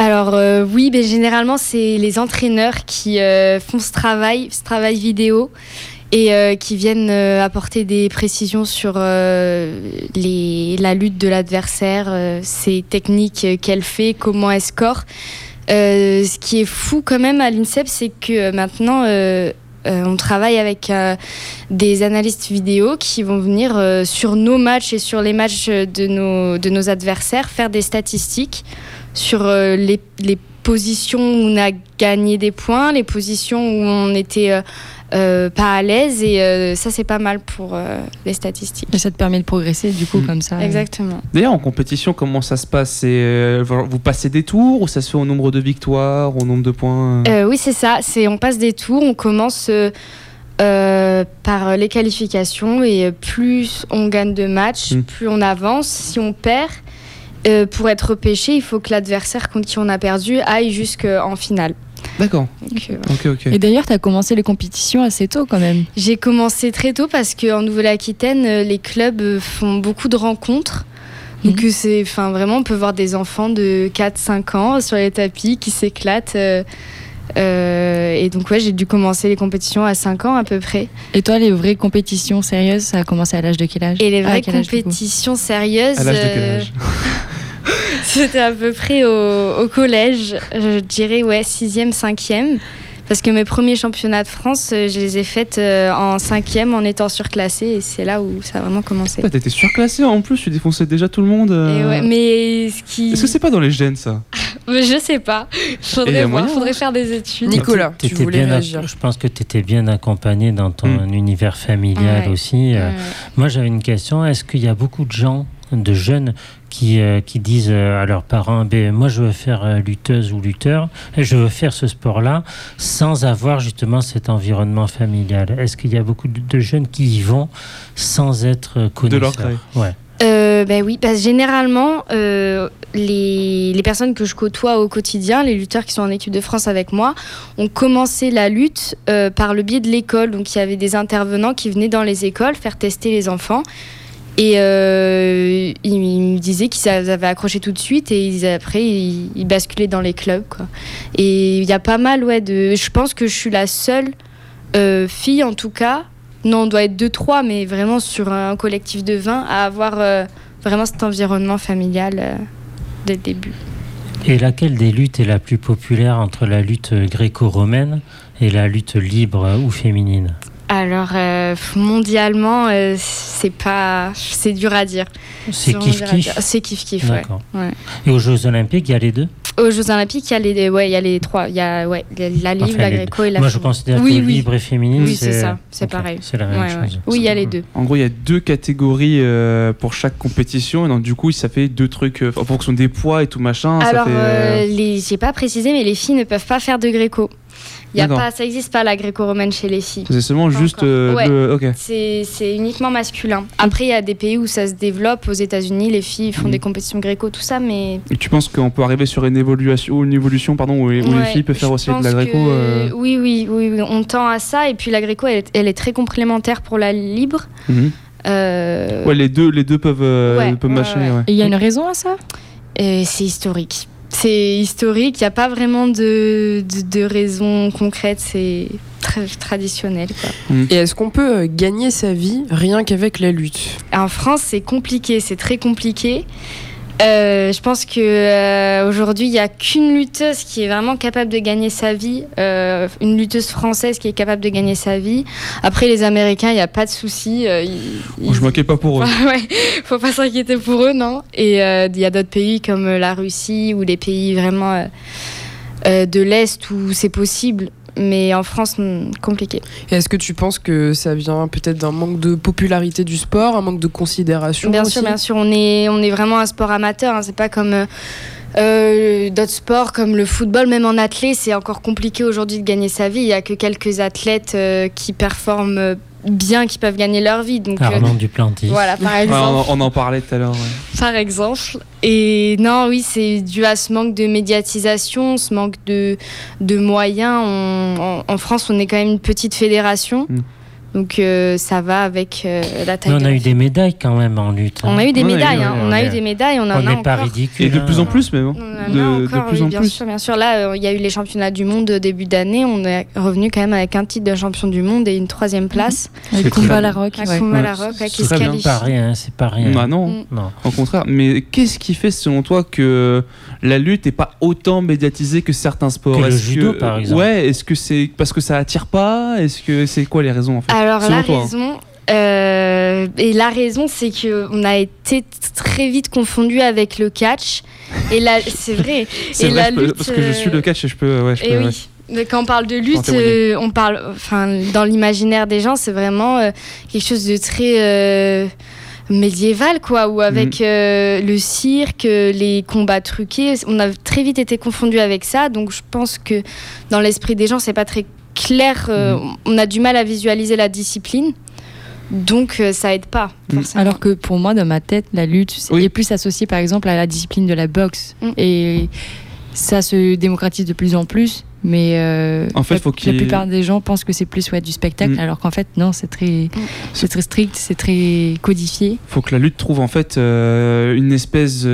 Alors euh, oui, mais généralement c'est les entraîneurs qui euh, font ce travail, ce travail vidéo et euh, qui viennent euh, apporter des précisions sur euh, les, la lutte de l'adversaire, euh, ses techniques qu'elle fait, comment elle score. Ce qui est fou quand même à l'INSEP, c'est que maintenant euh, on travaille avec euh, des analystes vidéo qui vont venir euh, sur nos matchs et sur les matchs de nos, de nos adversaires faire des statistiques sur euh, les, les positions où on a gagné des points, les positions où on était euh, euh, pas à l'aise et euh, ça c'est pas mal pour euh, les statistiques. Et ça te permet de progresser du coup Mm. comme ça. Exactement. D'ailleurs, en compétition, comment ça se passe? Euh, Vous passez des tours ou ça se fait au nombre de victoires, au nombre de points Euh, oui, c'est ça. C'est on passe des tours, on commence euh, euh, par les qualifications et plus on gagne de matchs, Mm. plus on avance. Si on perd, euh, pour être repêché, il faut que l'adversaire contre qui on a perdu aille jusqu'en finale. D'accord, Donc, euh. Et d'ailleurs, tu as commencé les compétitions assez tôt quand même. J'ai commencé très tôt parce qu'en Nouvelle-Aquitaine, euh, les clubs font beaucoup de rencontres. Donc Mhm. euh, c'est, enfin vraiment, on peut voir des enfants de 4-5 ans sur les tapis qui s'éclatent. euh, euh, et donc ouais, j'ai dû commencer les compétitions à 5 ans à peu près. Et toi, les vraies compétitions sérieuses, ça a commencé à l'âge de quel âge? Et les À vraies âge, compétitions sérieuses, À l'âge de quel euh, âge? c'était à peu près au, au collège, je dirais ouais, 6e, 5e. Parce que mes premiers championnats de France, euh, je les ai faits euh, en 5e en étant surclassée et c'est là où ça a vraiment commencé. Ouais, T'étais surclassé en plus, tu défonçais déjà tout le monde. euh. Et ouais, mais ce qui. Est-ce que c'est pas dans les gènes ça? Je sais pas. Faudrait voir, moyen, faudrait hein. faire des études. Nicolas, tu voulais bien réagir. Je pense que tu étais bien accompagné dans ton Mm. univers familial Ouais. aussi. Euh, Ouais. Moi, j'avais une question. Est-ce qu'il y a beaucoup de gens, de jeunes, qui, euh, qui disent euh, à leurs parents ben, Moi, je veux faire euh, lutteuse ou lutteur, et je veux faire ce sport-là, sans avoir justement cet environnement familial Est-ce qu'il y a beaucoup de, de jeunes qui y vont sans être euh, De leur connaisseurs gré. Ouais. Euh, ben oui, parce que généralement, euh, les, les personnes que je côtoie au quotidien, les lutteurs qui sont en équipe de France avec moi, ont commencé la lutte euh, par le biais de l'école. Donc il y avait des intervenants qui venaient dans les écoles faire tester les enfants. Et euh, ils, me disaient qu'ils avaient accroché tout de suite et après ils, basculaient dans les clubs. Quoi. Et il y a pas mal, ouais, de. Je pense que je suis la seule euh, fille en tout cas non, on doit être 2-3, mais vraiment sur un collectif de 20, à avoir euh, vraiment cet environnement familial dès le début. Et laquelle des luttes est la plus populaire entre la lutte gréco-romaine et la lutte libre ou féminine? Alors, euh, mondialement, euh, c'est pas. C'est dur à dire. C'est kiff-kiff. C'est kiff-kiff, ouais. D'accord. Ouais. Et aux Jeux Olympiques, il y a les deux Aux Jeux Olympiques, il y a les, ouais, il y a les trois. Il y a ouais, la libre, Enfin, la les gréco et la Moi, je considère Oui, que oui. libre et féminine, Oui, c'est ça, c'est pareil. C'est la même Ouais, ouais. chose. Oui, il y a les deux. En gros, il y a deux catégories euh, pour chaque compétition, et donc du coup, ça fait deux trucs euh, en fonction des poids et tout machin. Alors, ça fait, euh, les, j'ai pas précisé, mais les filles ne peuvent pas faire de gréco. Il y a pas, ça n'existe pas la gréco-romaine chez les filles. c'est seulement pas juste euh, Ouais. le. Ok. C'est uniquement masculin. Après, il y a des pays où ça se développe. Aux États-Unis, les filles font Mhm. des compétitions gréco, tout ça, mais. Et tu penses qu'on peut arriver sur une évolution, une évolution pardon, où, où les filles peuvent faire je aussi de la gréco que- euh, oui, oui, oui, oui, on tend à ça. Et puis la gréco, elle, est- elle est très complémentaire pour la libre. mhm. Euh, Ouais, les deux, les deux peuvent, euh, Ouais, peuvent ouais, matcher. ouais. ouais. Et il y a une raison à ça? C'est historique. C'est historique. Il n'y a pas vraiment de, de, de raison concrète. C'est très traditionnel. Quoi. Et est-ce qu'on peut euh, gagner sa vie rien qu'avec la lutte? En France, c'est compliqué, c'est très compliqué. Euh, je pense que euh, aujourd'hui, il n'y a qu'une lutteuse qui est vraiment capable de gagner sa vie, euh, une lutteuse française qui est capable de gagner sa vie. Après, les Américains, il n'y a pas de souci. ils- Bon, je ils- m'inquiète pas pour eux. ouais, faut pas s'inquiéter pour eux, non. Et il y a d'autres pays comme la Russie ou les pays vraiment de l'Est où c'est possible. Mais en France, hmm, compliqué. Est-ce que tu penses que ça vient peut-être d'un manque de popularité du sport, un manque de considération Bien aussi sûr, bien sûr, on est, on est vraiment un sport amateur. hein. C'est pas comme euh, Euh, D'autres sports comme le football, même en athlète, c'est encore compliqué aujourd'hui de gagner sa vie. Il y a que quelques athlètes euh, qui performent euh, bien, qui peuvent gagner leur vie. Donc, euh, Duplantis. voilà, par Ouais, exemple. on, on en parlait tout à l'heure. ouais. par exemple. Et non, oui, c'est dû à ce manque de médiatisation, ce manque de, de moyens. On- en, en France, on est quand même une petite fédération. Mm. Donc euh, ça va avec euh, la taille. Mais on a eu des médailles quand même en lutte. hein. On a eu des médailles, hein. on a eu des médailles, on en On a n'est pas encore. ridicule. Et de hein. plus en plus, même. hein. On en a De, encore, de plus oui, en bien plus. sûr, bien sûr. Là, euh, il y a eu les championnats du monde début d'année. On est revenu quand même avec un titre de champion du monde et une troisième place. Avec C'est Kumba très la Rock. À ouais. Ouais, c'est. Pas rien, c'est pas rien. Bah non, Mm. Non. au contraire. Mais qu'est-ce qui fait, selon toi, que la lutte n'est pas autant médiatisée que certains sports? Que le judo, par exemple. Ouais, est-ce que c'est parce que ça attire pas? Est-ce que c'est quoi les raisons en fait? Alors Selon la toi, hein. raison, euh, et la raison, c'est que on a été très vite confondu avec le catch. Et là, c'est vrai. C'est vrai, la peux- lutte, parce que je suis le euh, catch et je peux. Ouais, je Et peux, ouais. oui. Mais Quand on parle de lutte, euh, on parle, enfin, dans l'imaginaire des gens, c'est vraiment euh, quelque chose de très médiéval, quoi, ou avec euh, le cirque, les combats truqués. On a très vite été confondu avec ça, donc je pense que dans l'esprit des gens, c'est pas très clair. euh, Mhm. On a du mal à visualiser la discipline, donc euh, ça aide pas. Forcément. Alors que pour moi, dans ma tête, la lutte c'est- Oui. est plus associée par exemple à la discipline de la boxe. Mm. Et ça se démocratise de plus en plus. Mais euh, En fait, la, faut qu'il- la plupart des gens pensent que c'est plus ouais, du spectacle, Mm. alors qu'en fait, non, c'est très, c'est très strict, c'est très codifié. faut que la lutte trouve en fait euh, une espèce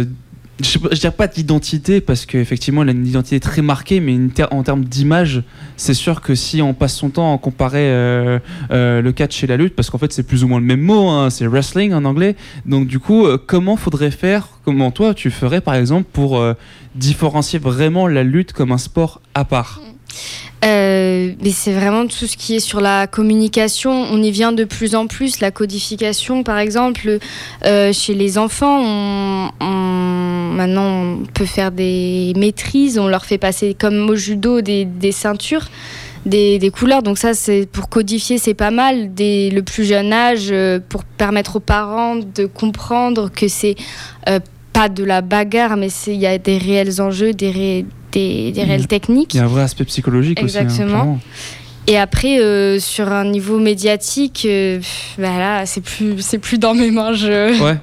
je, je dirais pas d'identité parce qu'effectivement elle a une identité très marquée mais en termes d'image c'est sûr que si on passe son temps à comparer euh, euh, le catch et la lutte parce qu'en fait c'est plus ou moins le même mot hein, c'est wrestling en anglais. Donc du coup euh, comment faudrait faire comment toi tu ferais par exemple pour euh, différencier vraiment la lutte comme un sport à part? Euh, mais c'est vraiment tout ce qui est sur la communication. On y vient de plus en plus. La codification, par exemple, euh, chez les enfants, maintenant on peut faire des maîtrises. On leur fait passer comme au judo des, ceintures. Des, couleurs, donc ça c'est pour codifier, c'est pas mal. Dès le plus jeune âge, euh, pour permettre aux parents de comprendre que c'est euh, pas de la bagarre, mais il y a des réels enjeux, des, ré- des, des réelles techniques. il y a un vrai aspect psychologique aussi hein, Exactement. Et après, euh, sur un niveau médiatique, euh, bah là, c'est plus, c'est plus dans mes mains. Je... Ouais,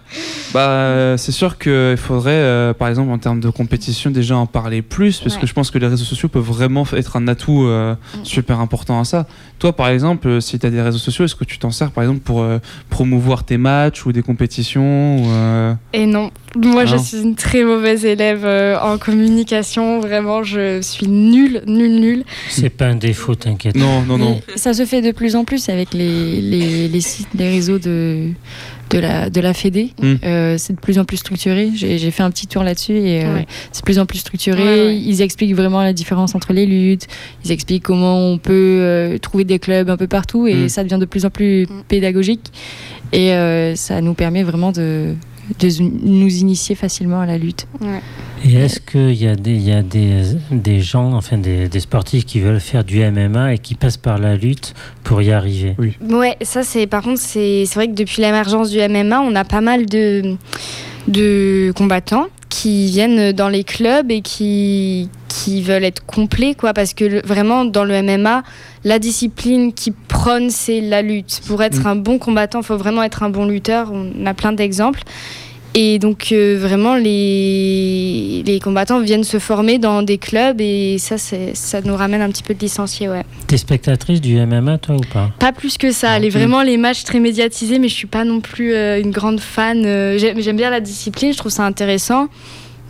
bah euh, c'est sûr qu'il faudrait, euh, par exemple, en termes de compétition, déjà en parler plus, parce Ouais. que je pense que les réseaux sociaux peuvent vraiment être un atout Mm. super important à ça. Toi, par exemple, si tu as des réseaux sociaux, est-ce que tu t'en sers, par exemple, pour promouvoir tes matchs ou des compétitions ou, Et non, moi, je suis une très mauvaise élève euh, en communication. Vraiment, je suis nulle, nulle, nulle. C'est pas un défaut, t'inquiète. Non, non, non. Mais Ça se fait de plus en plus avec les, les, les sites, les réseaux de, de, la, de la Fédé. Mm. Euh, c'est de plus en plus structuré. J'ai fait un petit tour là-dessus et euh, Ouais. c'est de plus en plus structuré. Ouais, ouais. Ils expliquent vraiment la différence entre les luttes. Ils expliquent comment on peut euh, trouver des clubs un peu partout et Mm. ça devient de plus en plus Mm. pédagogique. Et euh, ça nous permet vraiment de, de nous initier facilement à la lutte. Et est-ce qu'il y a, des, il y a des, des gens, enfin des, des sportifs qui veulent faire du MMA et qui passent par la lutte pour y arriver? Ouais, ça, c'est par contre, c'est c'est vrai que depuis l'émergence du MMA, on a pas mal de, de combattants qui viennent dans les clubs et qui, qui veulent être complets, quoi, parce que le- vraiment, dans le MMA, la discipline qui prône, c'est la lutte. Pour être Mm. un bon combattant, il faut vraiment être un bon lutteur. On a plein d'exemples. Et donc, euh, vraiment, les, les combattants viennent se former dans des clubs et ça, ça nous ramène un petit peu de licenciés, ouais. T'es spectatrice du MMA, toi, ou pas? Pas plus que ça. Les, Ok. vraiment les matchs très médiatisés, mais je suis pas non plus euh, une grande fan. euh, j'aime bien la discipline, je trouve ça intéressant,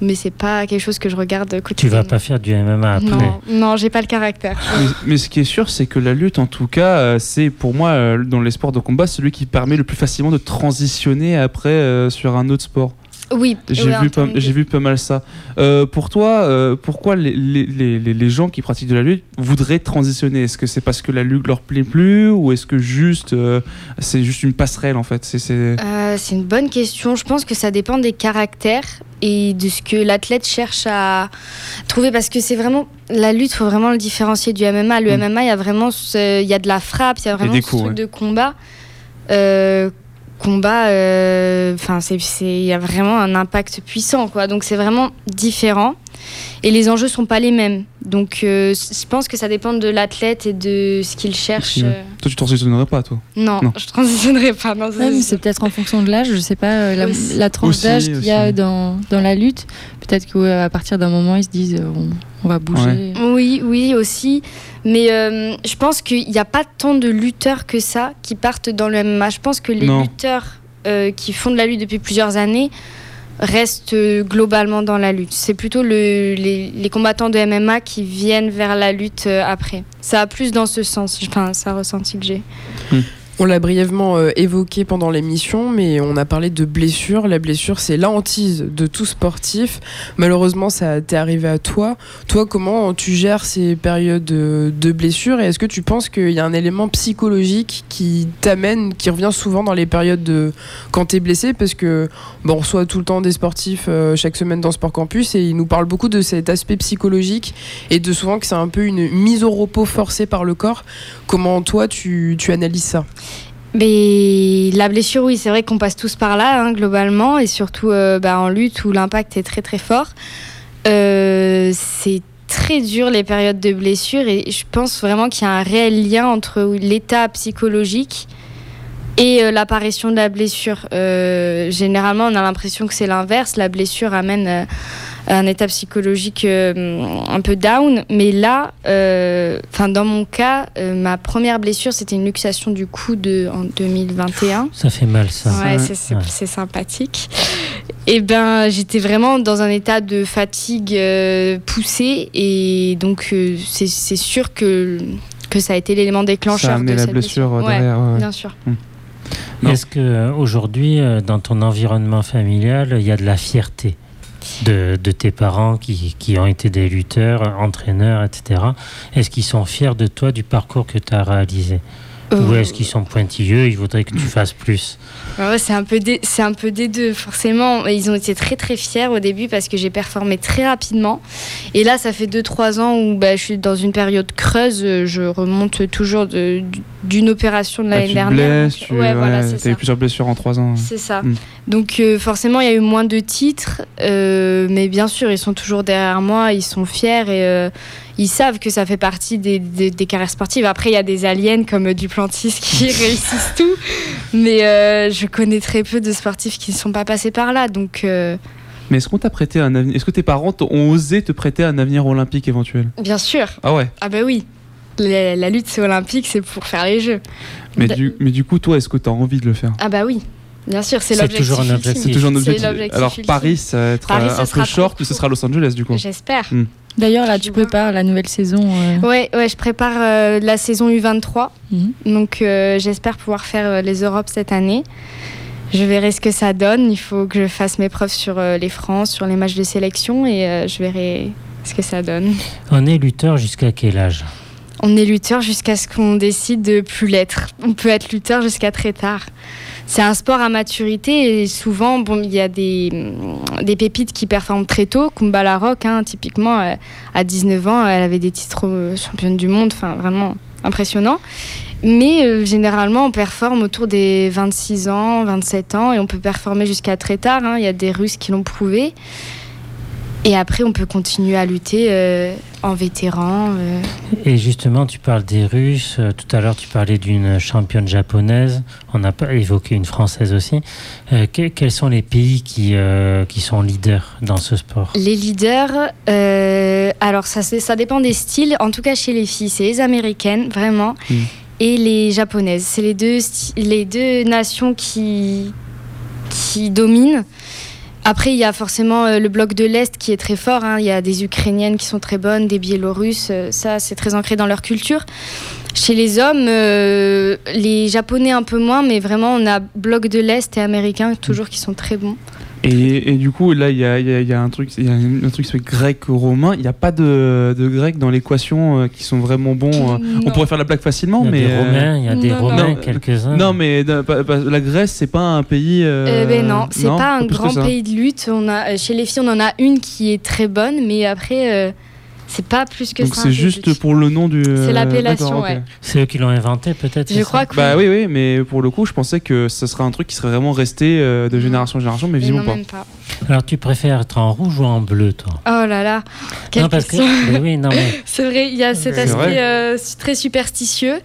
mais c'est pas quelque chose que je regarde Tu quotidiennement. vas pas faire du MMA après Non, non, j'ai pas le caractère. mais, mais ce qui est sûr, c'est que la lutte, en tout cas, euh, c'est pour moi, euh, dans les sports de combat, celui qui permet le plus facilement de transitionner après euh, sur un autre sport. Oui, J'ai vu, pas, vu pas mal ça. Euh, pour toi, euh, pourquoi les, les, les, les- gens qui pratiquent de la lutte voudraient transitionner? Est-ce que c'est parce que la lutte leur plaît plus ou est-ce que juste euh, c'est juste une passerelle en fait? C'est une bonne question. Je pense que ça dépend des caractères et de ce que l'athlète cherche à trouver. Parce que c'est vraiment. La lutte, il faut vraiment le différencier du MMA. Le Mm. MMA, il y a vraiment. Il y a de la frappe, il y a vraiment des ce coups, truc ouais. de combat. Euh, combat, euh, enfin, c'est, il y a vraiment un impact puissant, quoi. Donc c'est vraiment différent. Et les enjeux sont pas les mêmes. Donc euh, je pense que ça dépend de l'athlète et de ce qu'il cherche. Euh. Toi, tu transitionnerais pas, toi? Non, Non. je transitionnerai pas. Non, Ouais, mais c'est peut-être en fonction de l'âge, je sais pas, euh, la, Aussi. la tranche Aussi, d'âge qu'il y a dans, dans la lutte. Peut-être qu'à partir d'un moment, ils se disent euh, on, on va bouger. Oui, oui, aussi. Mais euh, je pense qu'il n'y a pas tant de lutteurs que ça qui partent dans le MMA. Je pense que les Non. lutteurs euh, qui font de la lutte depuis plusieurs années restent globalement dans la lutte. C'est plutôt le- les, combattants de MMA qui viennent vers la lutte euh, après. Ça a plus dans ce sens. Enfin, un ressenti que j'ai. On l'a brièvement euh, évoqué pendant l'émission, mais on a parlé de blessure. La blessure, c'est la hantise de tout sportif. Malheureusement, ça t'est arrivé à toi. Toi, comment tu gères ces périodes de, de blessure Et est-ce que tu penses qu'il y a un élément psychologique qui t'amène, qui revient souvent dans les périodes de quand t'es blessé? Parce que bon, on reçoit tout le temps des sportifs euh, chaque semaine dans Sport Campus et ils nous parlent beaucoup de cet aspect psychologique et de souvent que c'est un peu une mise au repos forcée par le corps. Comment toi, tu, tu analyses ça? Mais la blessure, oui, c'est vrai qu'on passe tous par là, hein, globalement, et surtout euh, bah, en lutte où l'impact est très très fort. Euh, c'est très dur les périodes de blessure, et je pense vraiment qu'il y a un réel lien entre l'état psychologique et euh, l'apparition de la blessure. Généralement, on a l'impression que c'est l'inverse, la blessure amène un état psychologique euh, un peu down, mais là, euh, enfin dans mon cas, euh, ma première blessure, c'était une luxation du coude en 2021. Ça fait mal, ça. Ouais, c'est- c'est Ouais. c'est sympathique. Et ben, j'étais vraiment dans un état de fatigue euh, poussée, et donc euh, c'est c'est sûr que que ça a été l'élément déclencheur Ça a amené de la cette blessure, derrière, ouais, ouais. bien sûr. Non. Est-ce que aujourd'hui, dans ton environnement familial, il y a de la fierté? De, tes parents qui, qui ont été des lutteurs, entraîneurs, etc. Est-ce qu'ils sont fiers de toi, du parcours que tu as réalisé? Ou Euh, est-ce qu'ils sont pointilleux, ils voudraient que tu fasses plus? Ouais, ouais, c'est un peu des, c'est un peu des deux forcément. Ils ont été très très fiers au début parce que j'ai performé très rapidement. Et là, ça fait 2-3 ans où bah, je suis dans une période creuse. Je remonte toujours de- d'une opération de Ah, l'année tu te dernière. blesses, Donc, tu ouais, ouais, t'as eu plusieurs blessures en 3 ans. C'est ça. Mm. Donc euh, forcément, il y a eu moins de titres, euh, mais bien sûr, ils sont toujours derrière moi, ils sont fiers et euh, ils savent que ça fait partie des, des- des carrières sportives. Après, il y a des aliens comme Duplantis qui réussissent tout, mais euh, je connais très peu de sportifs qui ne sont pas passés par là. Donc euh, Mais est-ce qu'on t'a prêté un avenir Est-ce que tes parents ont osé te prêter un avenir olympique éventuel? Bien sûr, Ah ouais? ah bah oui, la, la lutte c'est olympique, c'est pour faire les jeux. Mais du, mais du coup, toi, est-ce que tu as envie de le faire? Ah bah oui, bien sûr, c'est C'est l'objectif. toujours un objectif. C'est toujours un C'est objectif. Alors ultime. Paris, ça va être Paris, euh, un peu short, mais ce sera Los Angeles du coup? J'espère. D'ailleurs, là, Je tu vois. prépares la nouvelle saison. euh, Ouais, ouais, je prépare euh, la saison U23. Mhm. Donc euh, j'espère pouvoir faire euh, les Europes cette année. Je verrai ce que ça donne. Il faut que je fasse mes preuves sur euh, les France, sur les matchs de sélection et euh, je verrai ce que ça donne. On est lutteur jusqu'à quel âge? On est lutteur jusqu'à ce qu'on décide de plus l'être. On peut être lutteur jusqu'à très tard. C'est un sport à maturité et souvent, bon, il y a des, des pépites qui performent très tôt. Kumba Larocque, hein, typiquement, euh, à 19 ans, elle avait des titres euh, championne du monde, enfin vraiment impressionnant. Mais euh, généralement, on performe autour des 26 ans, 27 ans et on peut performer jusqu'à très tard. hein. Il y a des Russes qui l'ont prouvé. Et après, on peut continuer à lutter euh, en vétéran. euh, Et justement, tu parles des Russes. euh, Tout à l'heure, tu parlais d'une championne japonaise. On a pas évoqué une française aussi. Euh, que- quels sont les pays qui, qui sont leaders dans ce sport? Les leaders, alors ça, dépend des styles. En tout cas, chez les filles, c'est les américaines, vraiment, Mm. et les japonaises. C'est les deux, les deux nations qui, qui dominent. Après, il y a forcément euh, le bloc de l'Est qui est très fort. hein. Il y a des Ukrainiennes qui sont très bonnes, des Biélorusses. euh, ça, c'est très ancré dans leur culture. Chez les hommes, euh, les Japonais un peu moins, mais vraiment, on a bloc de l'Est et américains toujours qui sont très bons. Et, et du coup, là, il y a, il y a- il y a un truc, il y a un truc grec-romain. Il n'y a pas de, de grec dans l'équation euh, qui sont vraiment bons. euh. On pourrait faire la blague facilement, Il y a mais. des euh, Romains, il y a des non. Romains, Non, quelques-uns. Non, mais euh, pas- pas- la Grèce, c'est pas un pays. euh, Euh, ben non, c'est pas un grand pays de lutte. On a, euh, chez les filles, on en a une qui est très bonne, mais après, euh, C'est pas plus que Donc ça. c'est juste pour le nom du. C'est euh, l'appellation, ouais. C'est eux qui l'ont inventé, peut-être Je crois ça que Bah oui, oui, mais pour le coup, je pensais que ce serait un truc qui serait vraiment resté euh, de génération en génération, mais visiblement pas. même pas. Alors, tu préfères être en rouge ou en bleu, toi? Oh là là. Quelle Non, parce que. question. mais oui, non, mais. C'est vrai, il y a cet aspect euh, très superstitieux.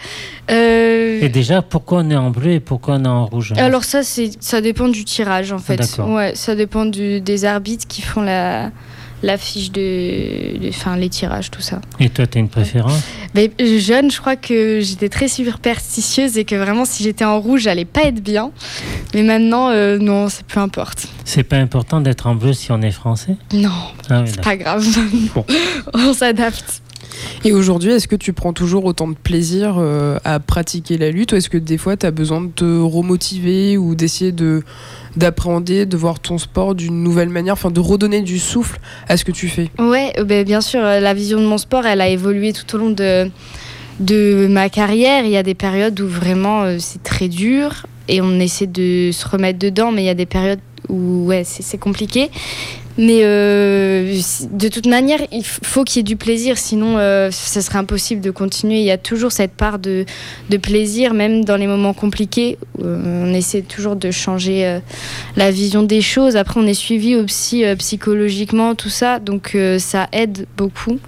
Euh, Et déjà, pourquoi on est en bleu et pourquoi on est en rouge Alors ça, c'est ça dépend du tirage en fait. D'accord. Ouais, ça dépend du- des arbitres qui font la la fiche de, enfin les tirages, tout ça. Et toi, tu as une préférence? Mais euh, jeune, je crois que j'étais très superstitieuse et que vraiment, si j'étais en rouge, j'allais pas être bien. Mais maintenant, euh, non, c'est peu importe. C'est pas important d'être en bleu si on est français? Non, Ah oui, c'est pas grave. Bon. On s'adapte. Et aujourd'hui, est-ce que tu prends toujours autant de plaisir euh, à pratiquer la lutte ou est-ce que des fois tu as besoin de te remotiver ou d'essayer de d'appréhender, de voir ton sport d'une nouvelle manière, enfin de redonner du souffle à ce que tu fais? Ouais, ben, bien sûr, euh, la vision de mon sport, elle a évolué tout au long de, de ma carrière. Il y a des périodes où vraiment c'est très dur et on essaie de se remettre dedans, mais il y a des périodes où ouais, c'est compliqué. Mais euh, de toute manière, il faut qu'il y ait du plaisir, sinon euh, ce serait impossible de continuer. Il y a toujours cette part de, de plaisir, même dans les moments compliqués. Euh, on essaie toujours de changer euh, la vision des choses. Après, on est suivi aussi euh, psychologiquement, tout ça, donc euh, ça aide beaucoup.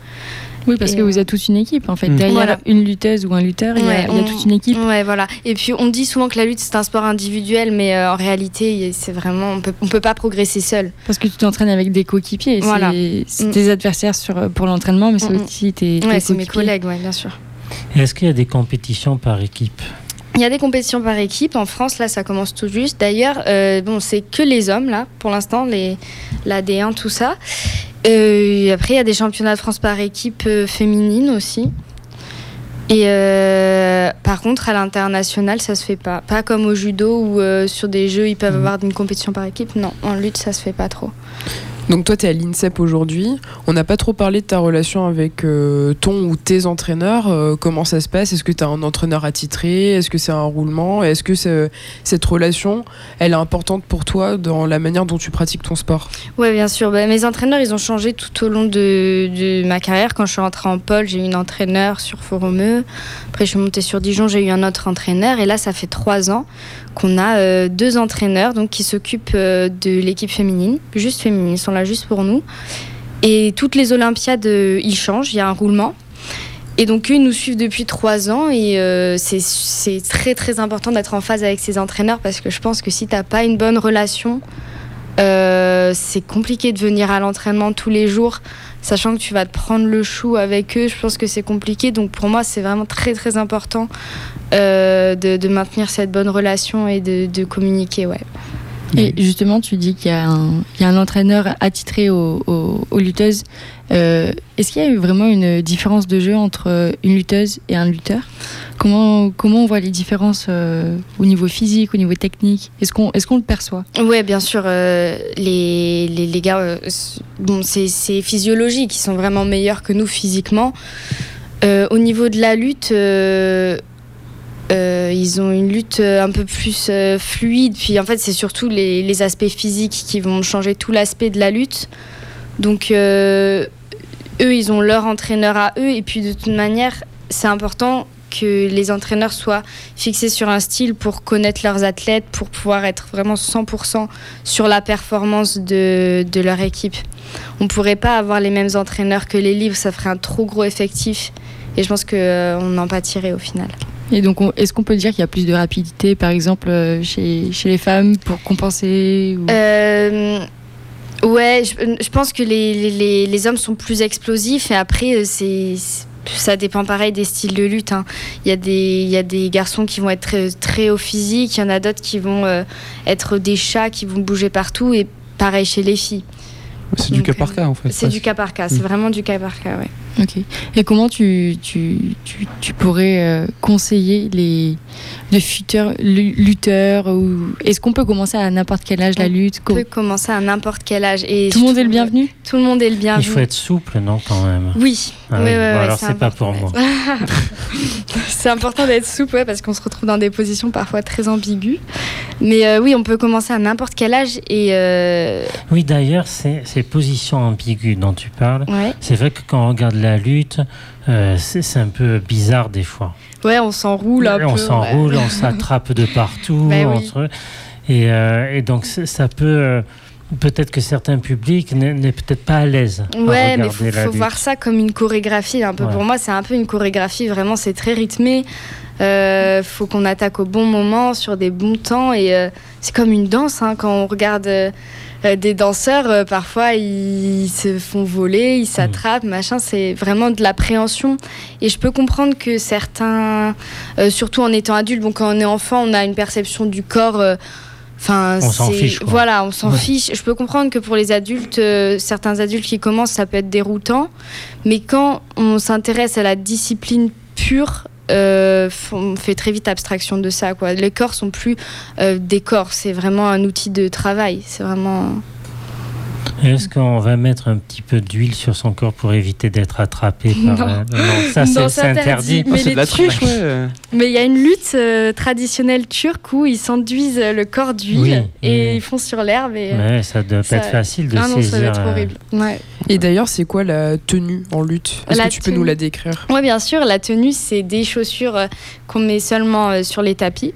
Oui, parce Et, que euh, vous êtes toute une équipe en fait. Mm. Derrière Voilà. une lutteuse ou un lutteur, il y a- Ouais, il y, a on- toute une équipe. Ouais, voilà. Et puis on dit souvent que la lutte c'est un sport individuel, mais euh, en réalité, c'est vraiment on peut on peut pas progresser seul. Parce que tu t'entraînes avec des coéquipiers. Voilà. C'est Mm. tes adversaires sur, pour l'entraînement, mais c'est Mm, aussi tes, tes Ouais, c'est mes collègues, ouais, bien sûr. Est-ce qu'il y a des compétitions par équipe? Il y a des compétitions par équipe. En France, là, ça commence tout juste. D'ailleurs, euh, bon, c'est que les hommes, là, pour l'instant, les, la D1, tout ça. Euh, après, il y a des championnats de France par équipe euh, féminine aussi. Et euh, par contre, à l'international, ça se fait pas. Pas comme au judo où sur des jeux, ils peuvent Mhm. avoir une compétition par équipe. Non, en lutte, ça se fait pas trop. Donc toi, tu es à l'INSEP aujourd'hui. On n'a pas trop parlé de ta relation avec euh, ton ou tes entraîneurs. Euh, comment ça se passe? Est-ce que tu as un entraîneur attitré? Est-ce que c'est un roulement? Est-ce que cette relation, elle est importante pour toi dans la manière dont tu pratiques ton sport? Ouais, bien sûr. Bah, mes entraîneurs, ils ont changé tout au long de, de ma carrière. Quand je suis rentrée en pôle, j'ai eu une entraîneur sur Foromeux. Après, je suis montée sur Dijon, j'ai eu un autre entraîneur. Et là, ça fait trois ans qu'on a euh, deux entraîneurs donc, qui s'occupent euh, de l'équipe féminine, juste féminine. Ils sont là juste pour nous. Et toutes les Olympiades, euh, ils changent. Il y a un roulement. Et donc, eux, ils nous suivent depuis trois ans. Et c'est- très, très important d'être en phase avec ces entraîneurs parce que je pense que si tu n'as pas une bonne relation, c'est compliqué de venir à l'entraînement tous les jours, sachant que tu vas te prendre le chou avec eux. Je pense que c'est compliqué. Donc pour moi, c'est vraiment très très important euh, de, maintenir cette bonne relation et de, de communiquer. Ouais. Et justement, tu dis qu'il y, a un- il y a un entraîneur attitré aux, aux- aux lutteuses. Euh, Est-ce qu'il y a eu vraiment une différence de jeu entre une lutteuse et un lutteur? Comment, comment on voit les différences euh, au niveau physique, au niveau technique? Est-ce qu'on est qu'on le perçoit? Ouais, bien sûr, euh, les, les, les gars, euh, bon, c'est physiologique, ils sont vraiment meilleurs que nous physiquement. Au niveau de la lutte, euh, ils ont une lutte euh, un peu plus euh, fluide. Puis en fait, c'est surtout les, aspects physiques qui vont changer tout l'aspect de la lutte. Donc, eux, ils ont leur entraîneur à eux. Et puis, de toute manière, c'est important que les entraîneurs soient fixés sur un style pour connaître leurs athlètes, pour pouvoir être vraiment 100% sur la performance de, leur équipe. On ne pourrait pas avoir les mêmes entraîneurs que les livres, ça ferait un trop gros effectif. Et je pense qu'on en pâtirait au final. Et donc, on- est-ce qu'on peut dire qu'il y a plus de rapidité, par exemple, euh, chez, chez les femmes pour compenser ou- Euh, ouais, je, je pense que les, les, les hommes sont plus explosifs et après, euh, c'est. Ça dépend pareil des styles de lutte. hein. Il y, a des- il y a des garçons qui vont être très, très au physique, il y en a d'autres qui vont euh, être des chats qui vont bouger partout et pareil chez les filles. C'est du cas par cas en fait. C'est du cas par cas, c'est Mm. vraiment du cas par cas, ouais. Ok. Et comment tu, tu, tu, tu pourrais euh, conseiller les, les futurs lu- lutteurs ou Est-ce qu'on peut commencer à n'importe quel âge la lutte? On peut commencer à n'importe quel âge. Et Tout le monde est le bienvenu? Tout le monde est le Il bienvenu. faut être souple, non, quand même Oui, Ah Ouais, oui, ouais, bon, alors c'est c'est pas pour moi. c'est important d'être souple ouais, parce qu'on se retrouve dans des positions parfois très ambiguës. Mais euh, oui, on peut commencer à n'importe quel âge et euh, Oui, d'ailleurs, ces, ces positions ambiguës dont tu parles, Ouais. c'est vrai que quand on regarde de la lutte, euh, c'est un peu bizarre des fois. Ouais, on s'enroule un peu. on ouais. s'enroule, on s'attrape de partout. Oui. entre eux. et, euh, et donc ça peut... euh, Peut-être que certains publics n'est peut-être pas à l'aise. Ouais, mais faut, faut voir ça comme une chorégraphie. Un peu Ouais. pour moi, c'est un peu une chorégraphie. Vraiment, c'est très rythmé. Euh, faut qu'on attaque au bon moment, sur des bons temps, et euh, c'est comme une danse. hein. quand on regarde euh, euh, des danseurs, euh, parfois ils se font voler, ils s'attrapent, machin. C'est vraiment de l'appréhension. Et je peux comprendre que certains, euh, surtout en étant adulte, bon, quand on est enfant, on a une perception du corps. Enfin, On s'en fiche, quoi. Voilà, on s'en Ouais. fiche. Je peux comprendre que pour les adultes, euh, certains adultes qui commencent, ça peut être déroutant. Mais quand on s'intéresse à la discipline pure, euh, on fait très vite abstraction de ça. Quoi. Les corps sont plus euh, des corps, c'est vraiment un outil de travail. C'est vraiment. Est-ce qu'on va mettre un petit peu d'huile sur son corps pour éviter d'être attrapé par... Non. euh, non, ça c'est interdit. interdit. Mais c'est de la ouais. Mais il y a une lutte euh, traditionnelle turque où ils s'enduisent le corps d'huile Oui, et oui. ils font sur l'herbe. Et... euh, Ouais, ça doit ça- pas être facile de ah non, ça doit saisir. être euh, horrible. Ouais. Et d'ailleurs, c'est quoi la tenue en lutte? Est-ce La que tu peux tenue. nous la décrire? Oui, bien sûr. La tenue, c'est des chaussures euh, qu'on met seulement euh, sur les tapis.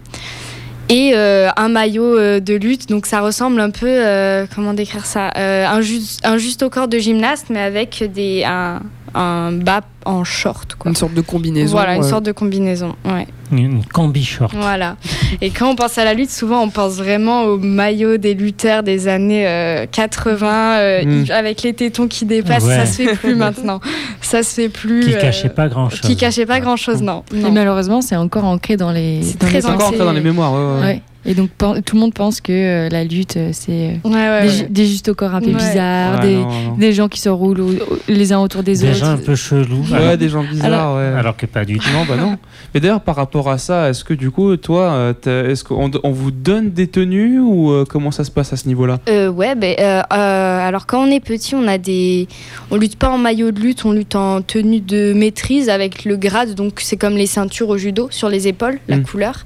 Et euh, un maillot euh, de lutte, donc ça ressemble un peu, euh, comment décrire ça, Euh, un, juste, un juste au corps de gymnaste, mais avec des, un, un bas en short. Quoi. Une sorte de combinaison. Voilà, une euh, sorte de combinaison. Ouais. Une combi short. Voilà. Et quand on pense à la lutte, souvent on pense vraiment au maillot des lutteurs des années euh, 80 euh, Mm. avec les tétons qui dépassent. Ouais. Ça se fait plus maintenant. Ça se fait plus. Qui euh, cachait pas grand chose. Qui cachait pas grand chose, non. Et non. malheureusement, c'est encore ancré dans les. C'est très les ancré. ancré dans les mémoires, ouais, ouais. Ouais. Et donc tout le monde pense que euh, la lutte, euh, c'est euh, Ouais, ouais, des, des justes au corps un peu Ouais. bizarres, Ouais, des, non, non. des gens qui se roulent au- les uns autour des, Des autres. gens un peu chelous. Ouais, alors, des gens bizarres, ouais. alors que pas du tout. Non, bah non. Mais d'ailleurs, par rapport à ça, est-ce que du coup, toi, est-ce qu'on on vous donne des tenues ou euh, comment ça se passe à ce niveau-là? Euh, ouais, euh, euh, alors quand on est petit, on a des, on lutte pas en maillot de lutte, on lutte en tenue de maîtrise avec le grade, donc c'est comme les ceintures au judo sur les épaules, la Mm. couleur.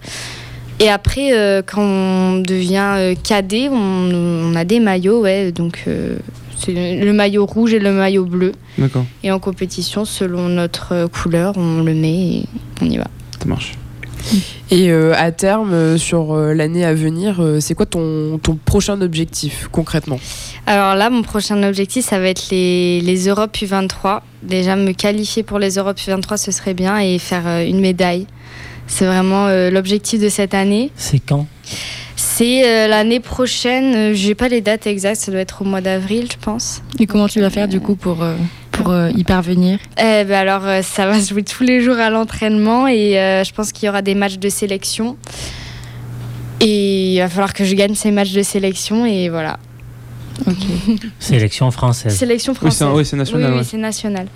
Et après, euh, quand on devient euh, cadet, on, on a des maillots, ouais, donc euh, c'est le maillot rouge et le maillot bleu. D'accord, Et en compétition, selon notre couleur, on le met et on y va. ça marche. Et euh, à terme, euh, sur euh, l'année à venir, euh, c'est quoi ton, ton prochain objectif concrètement? Alors là, mon prochain objectif, ça va être les, les Europes U23. Déjà, me qualifier pour les Europes U23, ce serait bien, et faire euh, une médaille. C'est vraiment euh, l'objectif de cette année. C'est quand? C'est euh, l'année prochaine, euh, j'ai pas les dates exactes, ça doit être au mois d'avril, je pense. Et comment tu vas faire du coup pour, euh, pour euh, y parvenir? Eh ben alors, euh, ça va se jouer tous les jours à l'entraînement, et euh, je pense qu'il y aura des matchs de sélection. Et il va falloir que je gagne ces matchs de sélection, et voilà. Sélection française. Sélection Oui, c'est française. oui, c'est national. Oui, oui, ouais. c'est national.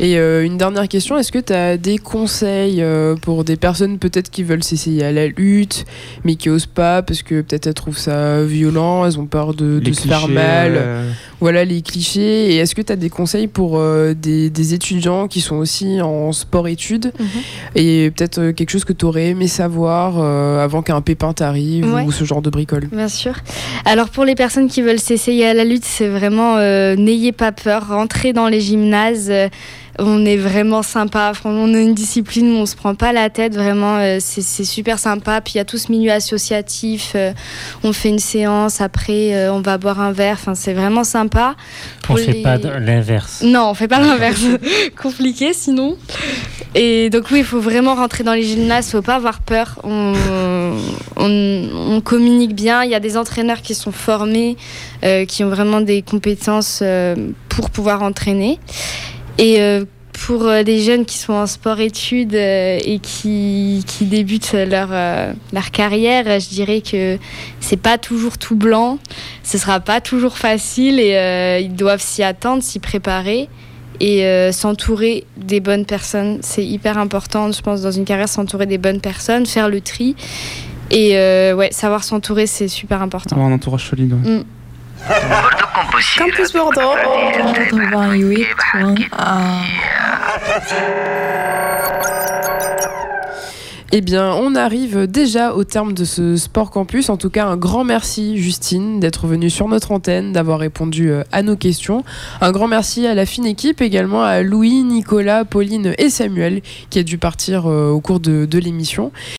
Et euh, une dernière question, est-ce que tu as des conseils euh, pour des personnes peut-être qui veulent s'essayer à la lutte, mais qui osent pas parce que peut-être elles trouvent ça violent, elles ont peur de, se faire mal, euh, voilà les clichés. Et est-ce que tu as des conseils pour euh, des, des étudiants qui sont aussi en sport-études? Mhm. et peut-être euh, quelque chose que tu aurais aimé savoir euh, avant qu'un pépin t'arrive Ouais. ou ce genre de bricole? Bien sûr. Alors pour les personnes qui veulent s'essayer à la lutte, c'est vraiment euh, n'ayez pas peur, rentrez dans les gymnases. On est vraiment sympa. On a une discipline où on se prend pas la tête. Vraiment, euh, c'est super sympa. Puis il y a tout ce milieu associatif. euh, on fait une séance. Après, euh, on va boire un verre. Enfin, c'est vraiment sympa. On Pour fait les- pas l'inverse. Non, on fait pas l'inverse. Compliqué sinon. Et donc oui, il faut vraiment rentrer dans les gymnases, faut pas avoir peur. On, on, on communique bien. Il y a des entraîneurs qui sont formés, euh, qui ont vraiment des compétences euh, pour pouvoir entraîner. Et euh, pour euh, des jeunes qui sont en sport-études euh, et qui, qui débutent leur, euh, leur carrière, je dirais que c'est pas toujours tout blanc, ce sera pas toujours facile et euh, ils doivent s'y attendre, s'y préparer et euh, s'entourer des bonnes personnes. C'est hyper important, je pense, dans une carrière, s'entourer des bonnes personnes, faire le tri. Et euh, ouais, savoir s'entourer, c'est super important. Avoir un entourage solide. ouais. Campus Bordeaux. 88.1. Eh bien, on arrive déjà au terme de ce Sport Campus. En tout cas, un grand merci, Justine, d'être venue sur notre antenne, d'avoir répondu euh, à nos questions. Un grand merci à la fine équipe, également à Louis, Nicolas, Pauline et Samuel, qui a dû partir euh, au cours de, de l'émission.